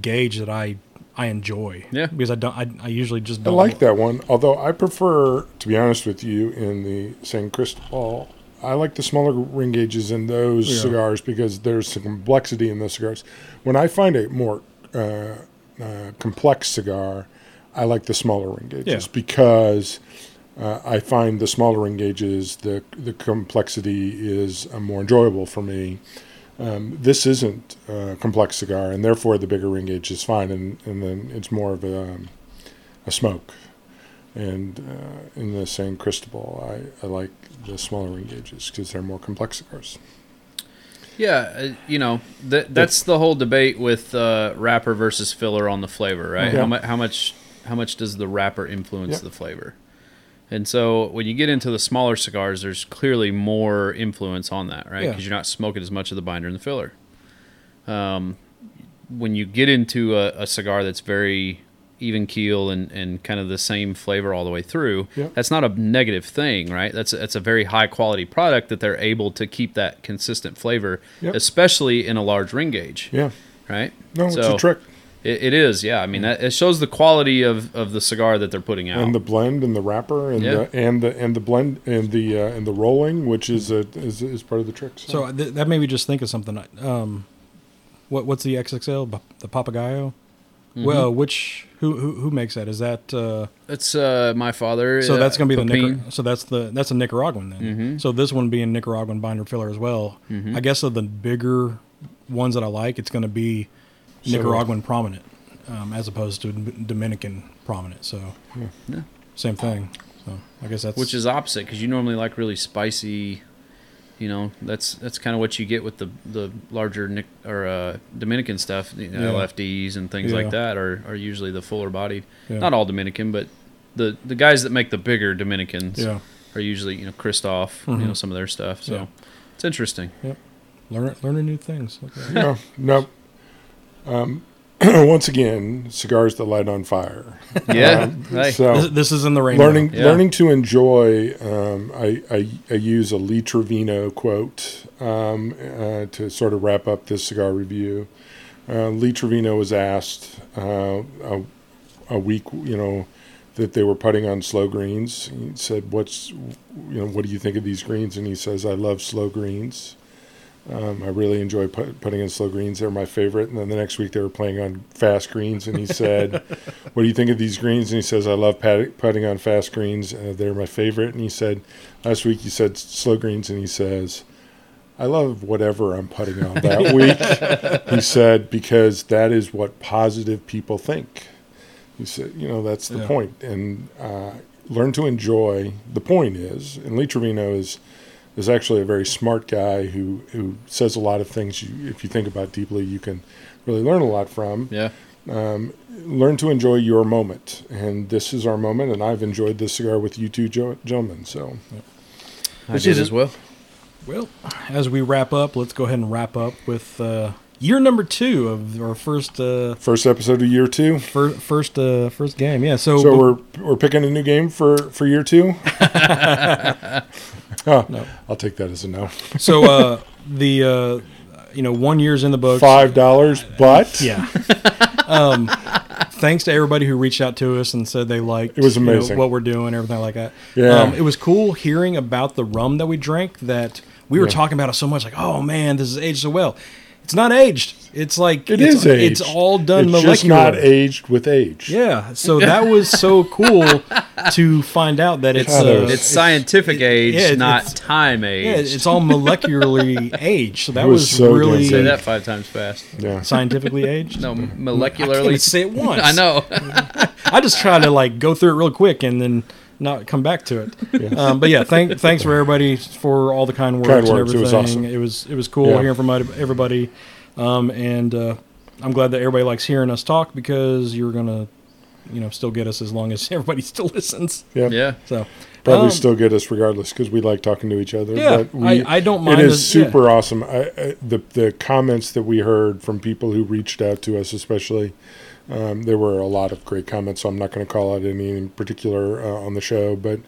gauge that I I enjoy. Yeah. because I don't. I, I usually just I don't I like that one, although I prefer, to be honest with you, in the San Cristobal, I like the smaller ring gauges in those Yeah. cigars because there's some complexity in those cigars. When I find a more uh, uh, complex cigar, I like the smaller ring gauges Yeah. because uh, I find the smaller ring gauges, the the complexity is uh, more enjoyable for me. Um, this isn't a complex cigar, and therefore the bigger ring gauge is fine, and, and then it's more of a, um, a smoke. And uh, in the San Cristobal, I, I like the smaller ring gauges because they're more complex cigars. Yeah, uh, you know that that's the whole debate with uh, wrapper versus filler on the flavor, right? Yeah. How, mu- how much how much does the wrapper influence Yeah. the flavor? And so when you get into the smaller cigars, there's clearly more influence on that, right? Yeah. Because you're not smoking as much of the binder and the filler. Um, when you get into a, a cigar that's very even keel and, and kind of the same flavor all the way through, Yeah. that's not a negative thing, right? That's that's a very high quality product that they're able to keep that consistent flavor, Yep. especially in a large ring gauge, Yeah. right? No, it's a trick. It, it is, yeah. I mean, that, it shows the quality of, of the cigar that they're putting out. And the blend and the wrapper and Yeah. the and the and the blend and the uh, and the rolling, which is a, is, is part of the trick. So th- that made me just think of something. Um, what what's the XXL? The Papagayo. Mm-hmm. Well, which who, who who makes that? Is that uh, it's uh, my father. so? uh, That's going to be the Pepin. Nicar- so that's the that's a Nicaraguan then. Mhm. So this one being Nicaraguan binder filler as well. Mhm. I guess of the bigger ones that I like, it's going to be So- Nicaraguan prominent um, as opposed to Dominican prominent. So Yeah. same thing. So I guess that's which is opposite because you normally like really spicy. You know, that's that's kind of what you get with the the larger Nic- or uh, Dominican stuff. You know, Yeah. LFDs and things Yeah. like that are, are usually the fuller bodied. Yeah. Not all Dominican, but the the guys that make the bigger Dominicans yeah. are usually you know Christoph. You Mhm. know some of their stuff. So Yeah. it's interesting. Yep, learn learning new things. Okay. no, no. Um, once again, cigars that light on fire. Yeah. Um, Hey. So This, this is in the rain. learning Yeah. learning to enjoy. Um, I, I I use a Lee Trevino quote um, uh, to sort of wrap up this cigar review. Uh, Lee Trevino was asked uh, a, a week, you know, that they were putting on slow greens. He said, "What's, you know, what do you think of these greens?" And he says, "I love slow greens. Um, I really enjoy put, putting in slow greens. They're my favorite." And then the next week they were playing on fast greens, and he said, "What do you think of these greens?" And he says, "I love pat- putting on fast greens. Uh, they're my favorite." And he said, "Last week you said slow greens," and he says. I love whatever I'm putting on that week. he said, because that is what positive people think. He said, you know, that's the Yeah. point. And uh, learn to enjoy. The point is, and Lee Trevino is is actually a very smart guy who who says a lot of things. You, if you think about deeply, you can really learn a lot from. Yeah. Um, learn to enjoy your moment, and this is our moment. And I've enjoyed this cigar with you two jo- gentlemen. So I This did is- as well. Well, as we wrap up, let's go ahead and wrap up with uh, year number two of our first uh, first episode of year two. fir- first uh, first game. Yeah. So, So we're we're picking a new game for for year two. oh, No. I'll take that as a no. so uh, the uh, you know one year's in the book. Five dollars, but Yeah. um, thanks to everybody who reached out to us and said they liked It was you know, amazing. what we're doing, everything like that. Yeah. Um, it was cool hearing about the rum that we drank that we were Yeah. talking about it so much like, oh man, this is aged so well. It's not aged. It's like it it's, is aged. It's all done It's molecular. just not aged with age. Yeah, so that was so cool to find out that it's God, that uh, was- It's scientific age, yeah, not it's- time age. yeah, it's all molecularly aged. So that It was was, so damn really Say that five times fast. Yeah. scientifically aged. No, I can't molecularly. even say it once. I know. I just try to like go through it real quick and then not come back to it. Um, but yeah, thank, thanks for everybody for all the kind words Kind and words. It everything. was awesome. It was it was cool Yeah. hearing from everybody, um, and uh, I'm glad that everybody likes hearing us talk because you're gonna, you know, still get us as long as everybody still listens. Yeah. yeah. So Probably Um, still get us regardless because we like talking to each other. Yeah, but we, I, I don't mind. It is this- yeah. super awesome. I, I, the the comments that we heard from people who reached out to us, especially, um, there were a lot of great comments. So I'm not going to call out any in particular uh, on the show, but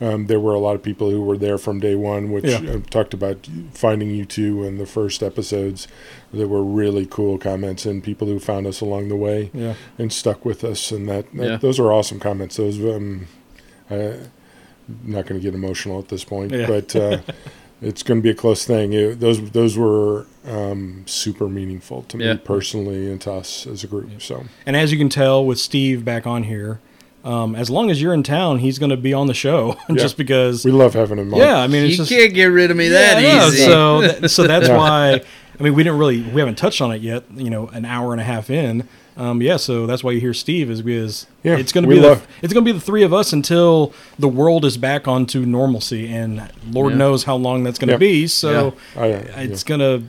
um, there were a lot of people who were there from day one, which Yeah. uh, talked about finding you two in the first episodes. There were really cool comments and people who found us along the way Yeah. and stuck with us, and that, that Yeah. those are awesome comments. Those um, I, am not going to get emotional at this point, but uh, it's going to be a close thing. It- those those were um, super meaningful to me personally and to us as a group. So And as you can tell with Steve back on here, um, as long as you're in town, he's going to be on the show just because. we love having him on. Yeah, I mean, it's You just can't get rid of me that Yeah, I easy. So, that, so that's Yeah. why. I mean, we didn't really, we haven't touched on it yet. You know, an hour and a half in. Um, yeah, so that's why you hear Steve is because Yeah, it's going to be the, love- it's going to be the three of us until the world is back onto normalcy, and Lord Yeah. knows how long that's going to Yeah. be. So I, uh, it's going to.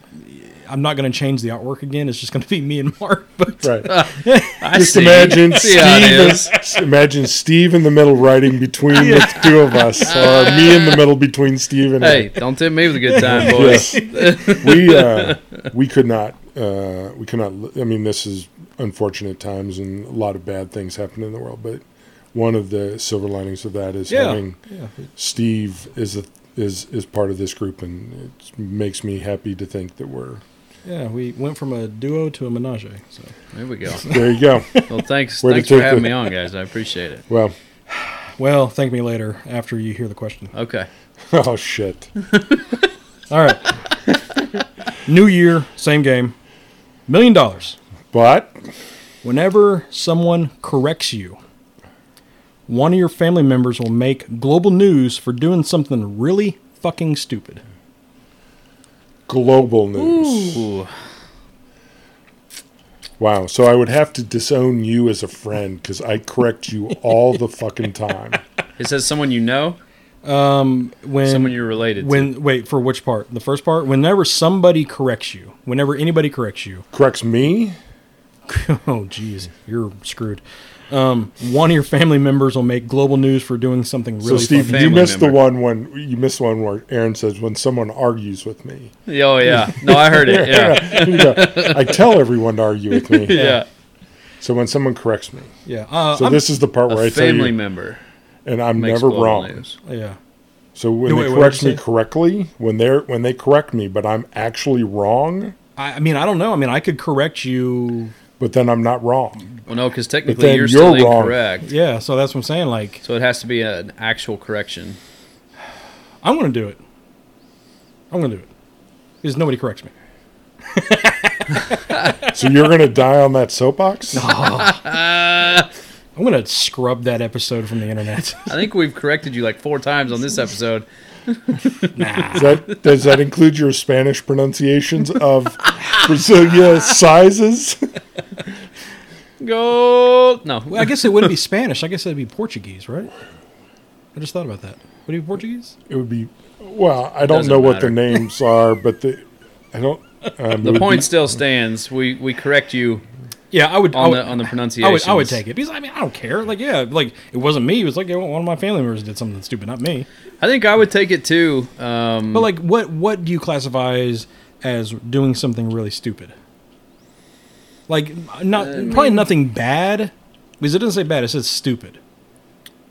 I'm not going to change the artwork again. It's just going to be me and Mark. But Right. I Just see. imagine See how it Steve. is- imagine Steve in the middle writing between the two of us, or me in the middle between Steve and Hey, don't tempt me with a good time, boys. Yes. we uh, we could not uh, we could not. I mean, this is unfortunate times, and a lot of bad things happen in the world. But one of the silver linings of that is Yeah. having yeah, Steve is a, is is part of this group, and it makes me happy to think that we're yeah, we went from a duo to a menage. So There we go. there. You go. Well, thanks, Way thanks for take having the- me on, guys. I appreciate it. Well, well, thank me later after you hear the question. Okay. oh shit. All right. New year, same game. Million dollars. But Whenever someone corrects you, one of your family members will make global news for doing something really fucking stupid. Global news. Ooh. Wow. So I would have to disown you as a friend because I correct you all the fucking time. It says someone you know, Um, When someone you're related to. when wait for which part? The first part. Whenever somebody corrects you, whenever anybody corrects you, Corrects me. oh jeez, you're screwed. Um, one of your family members will make global news for doing something So really. Steve, you missed member. the one when you missed one where Aaron says when someone argues with me. Oh yeah. No, I heard it. Yeah. You go, I tell everyone to argue with me. Yeah. So when someone corrects me, yeah, uh, so I'm- this is the part where A I tell family you, member and I'm makes never wrong. news. yeah. So when No, they wait, correct me correctly, when they're when they correct me, but I'm actually wrong, I, I mean, I don't know. I mean, I could correct you. But then I'm not wrong. Well, no, because technically you're, you're still wrong. incorrect. Yeah, so that's what I'm saying. Like, So it has to be an actual correction. I'm going to do it. I'm going to do it because nobody corrects me. So you're gonna die on that soapbox? I'm going to scrub that episode from the internet. I think we've corrected you like four times on this episode. Does that, does that include your Spanish pronunciations of Brazilia sizes? Go. No. well, I guess it wouldn't be Spanish. I guess it'd be Portuguese, right? I just thought about that. Would it be Portuguese? It would be. Well, I don't Doesn't know what the names are, but the I don't. Um, The point be- still stands. We we correct you Yeah, I would. I on would, the on the I pronunciation. would, I would take it because I mean I don't care. Like yeah, like it wasn't me. It was like one of my family members did something stupid, not me. I think I would take it too. Um, But like, what what do you classify as as doing something really stupid? Like not probably nothing bad because it doesn't say bad. It says stupid.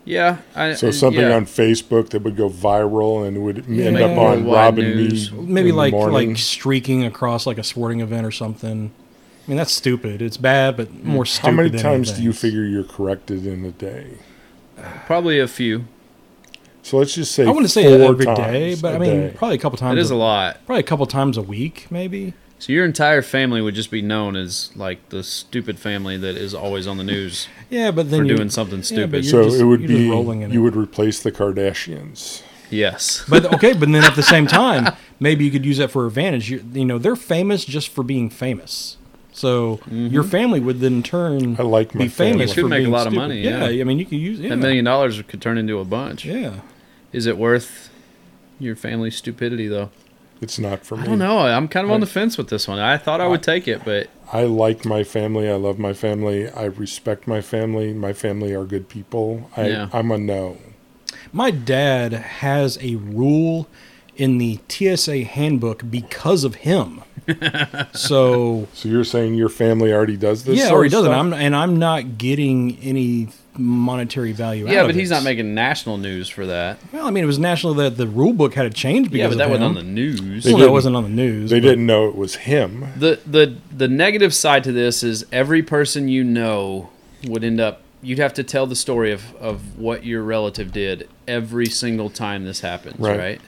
yeah. I, So something yeah. on Facebook that would go viral and would end make up on worldwide Robin news. Me. Maybe in like morning. like streaking across like a sporting event or something. I mean that's stupid. It's bad, but more stupid. How many than times do you figure you're corrected in a day? probably a few. So let's just say I wouldn't say four every day, but I mean day. probably a couple times. It is a lot. Probably a couple times a week, maybe. So your entire family would just be known as like the stupid family that is always on the news. Yeah, but then For you, doing something stupid. but you're so just- it would be rolling in you it. would replace the Kardashians. Yes. But okay, but then at the same time, maybe you could use that for advantage. You, you know, they're famous just for being famous. So your mm-hmm. family would then turn I like my be family. famous You could for make a being lot of money, Yeah, yeah. I mean you could use yeah. That million dollars could turn into a bunch. Yeah, Is it worth your family's stupidity though? It's not for me. I don't know. I'm kind of on the fence with this one. I thought I would take it, but I like my family. I love my family. I respect my family. My family are good people. I, Yeah. I'm a no. my dad has a rule in the TSA handbook because of him. so So you're saying your family already does this? yeah, sort or he doesn't. I'm and I'm not getting any monetary value. yeah, out but he's it. not making national news for that. Well, I mean, it was national that the rule book had to change because Yeah, but of that wasn't on the news. They well, that didn't- wasn't on the news. They didn't know it was him. The the the negative side to this is every person you know would end up you'd have to tell the story of, of what your relative did every single time this happens, Right. right?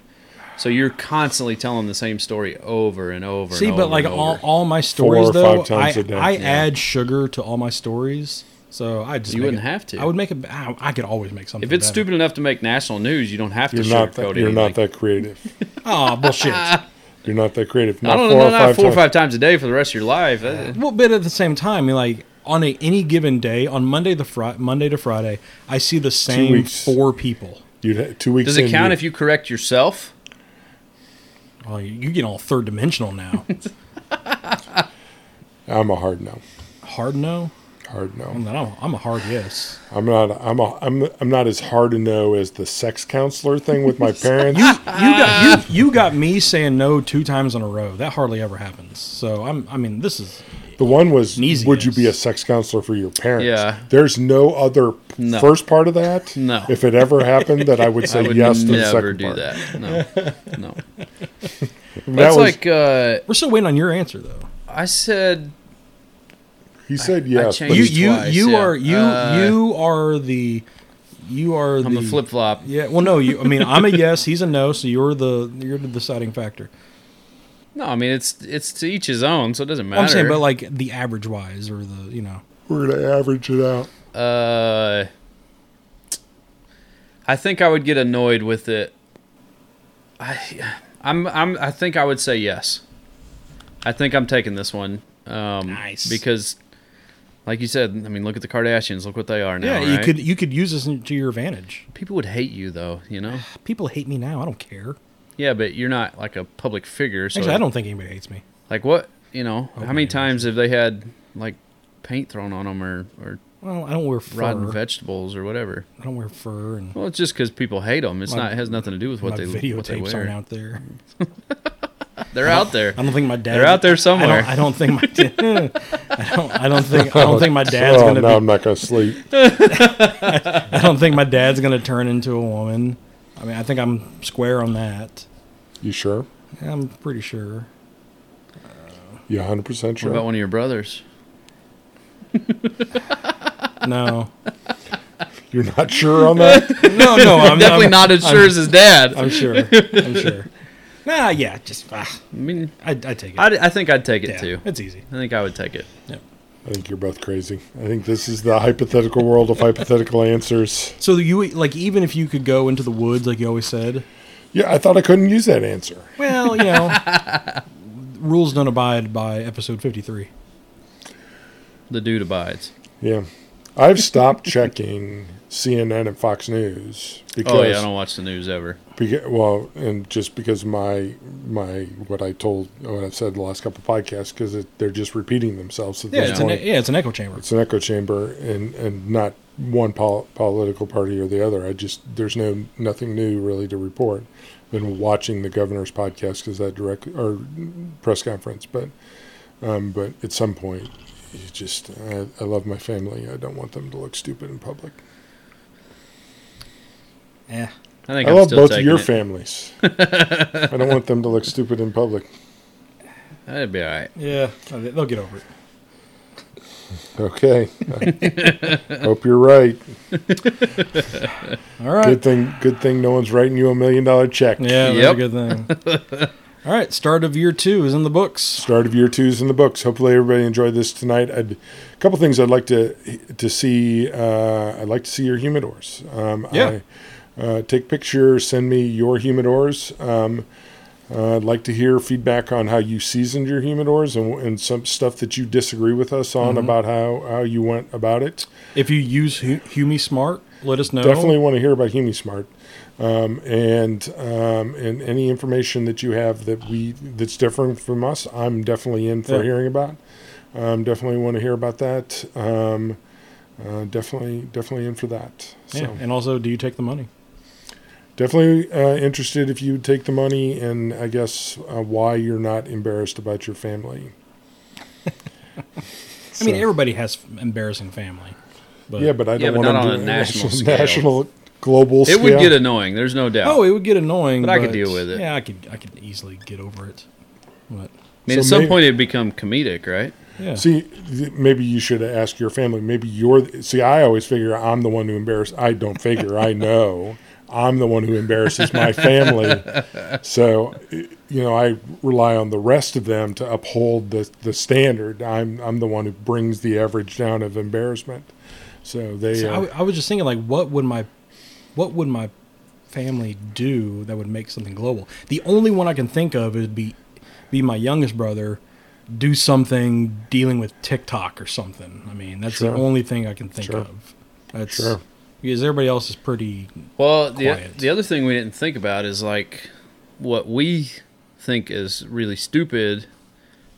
So you're constantly telling the same story over and over. See, and but over like and all, over. all my Four stories or though, five times I, a day, I yeah. add sugar to all my stories. So I just You wouldn't it- have to. I would make it. I, I could always make something. if it's better. stupid enough to make national news, you don't have to You're not. sugarcoat That, it. you're not that creative. Oh bullshit. You're not that creative. I don't four know, or not five four or times. five times a day for the rest of your life. Uh, well, but at the same time, like on a, any given day, on Monday the Fri- Monday to Friday, I see the same four people. You'd ha- two weeks. Does it in, count you- if you correct yourself? Oh, you, you get all third dimensional now. I'm a hard no. Hard no. Hard no. I'm not- I'm a hard yes. I'm not. I'm. A, I'm. I'm not as hard a no as the sex counselor thing with my parents. You got you you got me saying no two times in a row. That hardly ever happens. So I'm. I mean, this is the one was, easy would you be a sex counselor for your parents? Yeah. There's no other No. first part of that. No. If it ever happened, that I would say I would yes to the never second do part. that. No, no. That That's was, like uh, we're still waiting on your answer though. I said. he said yes, changed but You you twice, you yeah. are you Uh, you are the you are I'm the flip flop. Yeah. Well, no. You. I mean, I'm a yes. He's a no. So you're the you're the deciding factor. No, I mean it's it's to each his own, so it doesn't matter. I'm saying, but like the average wise, or the you know. we're gonna average it out. Uh, I think I would get annoyed with it. I, I'm, I'm, I think I would say yes. I think I'm taking this one. Um, Nice. Because, like you said, I mean, look at the Kardashians. Look what they are now. Yeah, you right? could you could use this to your advantage. People would hate you though. You know. People hate me now. I don't care. Yeah, but you're not like a public figure. So, Actually, I don't think anybody hates me. like what you know. Oh, how many times have they had like paint thrown on them or or Well, I don't wear fur. rotten vegetables or whatever? I don't wear fur, and Well, it's just because people hate them. It's My- not. It has nothing to do with what my they what they wear. aren't out there. They're out there. I don't think my dad. They're out there I somewhere. don't, I don't think my. I don't. I don't think. I don't think my dad's oh, gonna now be. I'm not gonna sleep. I don't think my dad's gonna turn into a woman. I mean, I think I'm square on that. You sure? Yeah, I'm pretty sure. You 100 percent sure? What sure? about one of your brothers? No, You're not sure on that? no, no. I'm Definitely I'm, not as sure I'm, as his dad. I'm sure. I'm sure. Nah, yeah, just ah, I mean, I I take it. I, I think I'd take it yeah, too. It's easy. I think I would take it. I think you're both crazy. I think this is the hypothetical world of hypothetical answers. So you like even if you could go into the woods, like you always said. Yeah, I thought I couldn't use that answer. Well, you know, rules don't abide by episode fifty-three. The dude abides. Yeah, I've stopped checking CNN and Fox News because Oh yeah, I don't watch the news ever. Beca- well, and just because my my what I told what I've said the last couple of podcasts because they're just repeating themselves at Yeah, this it's an yeah, it's an echo chamber. It's an echo chamber, and and not one pol- political party or the other. I just there's no nothing new really to report. Been watching the governor's podcast because that direct or press conference, but um, but at some point, you just I, I love my family. I don't want them to look stupid in public. Yeah, I think I am love still both of your it. families. I don't want them to look stupid in public. That'd be all right. yeah, they'll get over it. Okay. Hope you're right. All right. Good thing. Good thing no one's writing you a million dollar check. Yeah, that's Yep. a good thing. All right, start of year two is in the books. Start of year two is in the books. Hopefully, everybody enjoyed this tonight. I'd, a couple things I'd like to to see. Uh, I'd like to see your humidors. Um, Yeah. I, uh, take pictures. Send me your humidors. Um, uh, I'd like to hear feedback on how you seasoned your humidors and, and some stuff that you disagree with us on Mm-hmm. about how, how you went about it. If you use Hu- Humi Smart, let us know. Definitely want to hear about HumiSmart. Um, and um, and any information that you have that we that's different from us, I'm definitely in for Yeah. hearing about. Um, definitely want to hear about that. Um, uh, definitely, definitely in for that. So Yeah, and also, do you take the money? Definitely uh, interested if you take the money, and I guess uh, why you're not embarrassed about your family. I mean, everybody has embarrassing family. But yeah, but I don't but want to on do a it national scale. national, global. It would get annoying. There's no doubt. oh, it would get annoying, But I could deal with it. Yeah, I could. I could easily get over it. But I mean, So at some may- point it'd become comedic, right? yeah, See, th- maybe you should ask your family. Maybe you're. See, I always figure I'm the one who embarrass. I don't figure. I know I'm the one who embarrasses my family. So, you know, I rely on the rest of them to uphold the the standard. I'm I'm the one who brings the average down of embarrassment. So they. So I, uh, w- I was just thinking, like, what would my, what would my family do that would make something global? The only one I can think of is be, be my youngest brother, do something dealing with TikTok or something. I mean, that's Sure. the only thing I can think Sure. of. That's Sure. Because everybody else is pretty. Well, the the other thing we didn't think about is like what we think is really stupid.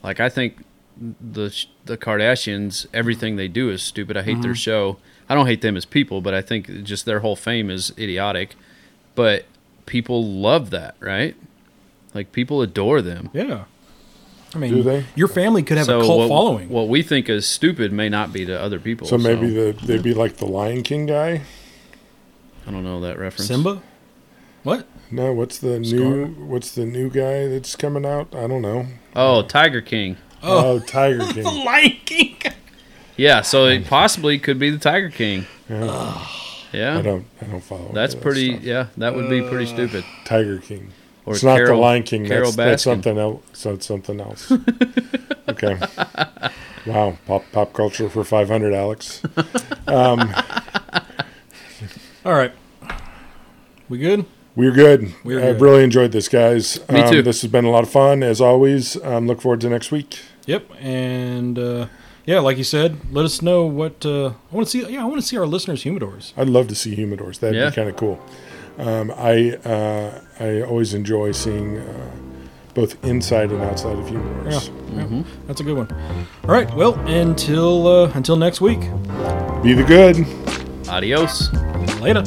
Like I think the the Kardashians, everything they do is stupid. I hate Mm-hmm. their show. I don't hate them as people, but I think just their whole fame is idiotic. But people love that, right? Like people adore them. Yeah. I mean, Do they? your family could have so a cult what, following. what we think is stupid may not be to other people. So maybe the, they'd be like the Lion King guy. I don't know that reference. Simba? What? No, what's the new what's the new guy that's coming out? I don't know. Oh, Tiger King. Oh, oh Tiger King. the Lion King. Yeah, so it possibly could be the Tiger King. Yeah, yeah. I Yeah, don't I don't follow. that's that pretty. stuff. Yeah, that would be pretty uh. stupid. Tiger King. Or it's not the Lion King. Carol That's, that's something else. So it's something else. okay. Wow. Pop pop culture for five hundred, Alex. All right. We good? We're good. We're I've really enjoyed this, guys. Me Um, too. This has been a lot of fun, as always. Um, look forward to next week. Yep. And uh, yeah, like you said, let us know what uh, I want to see. Yeah, I want to see our listeners' humidors. I'd love to see humidors. That'd Yeah. be kind of cool. Um, I uh, I always enjoy seeing uh, both inside and outside of Yeah, humidors. yeah, that's a good one. All right. Well, until uh, until next week. Be the good. Adios. Later.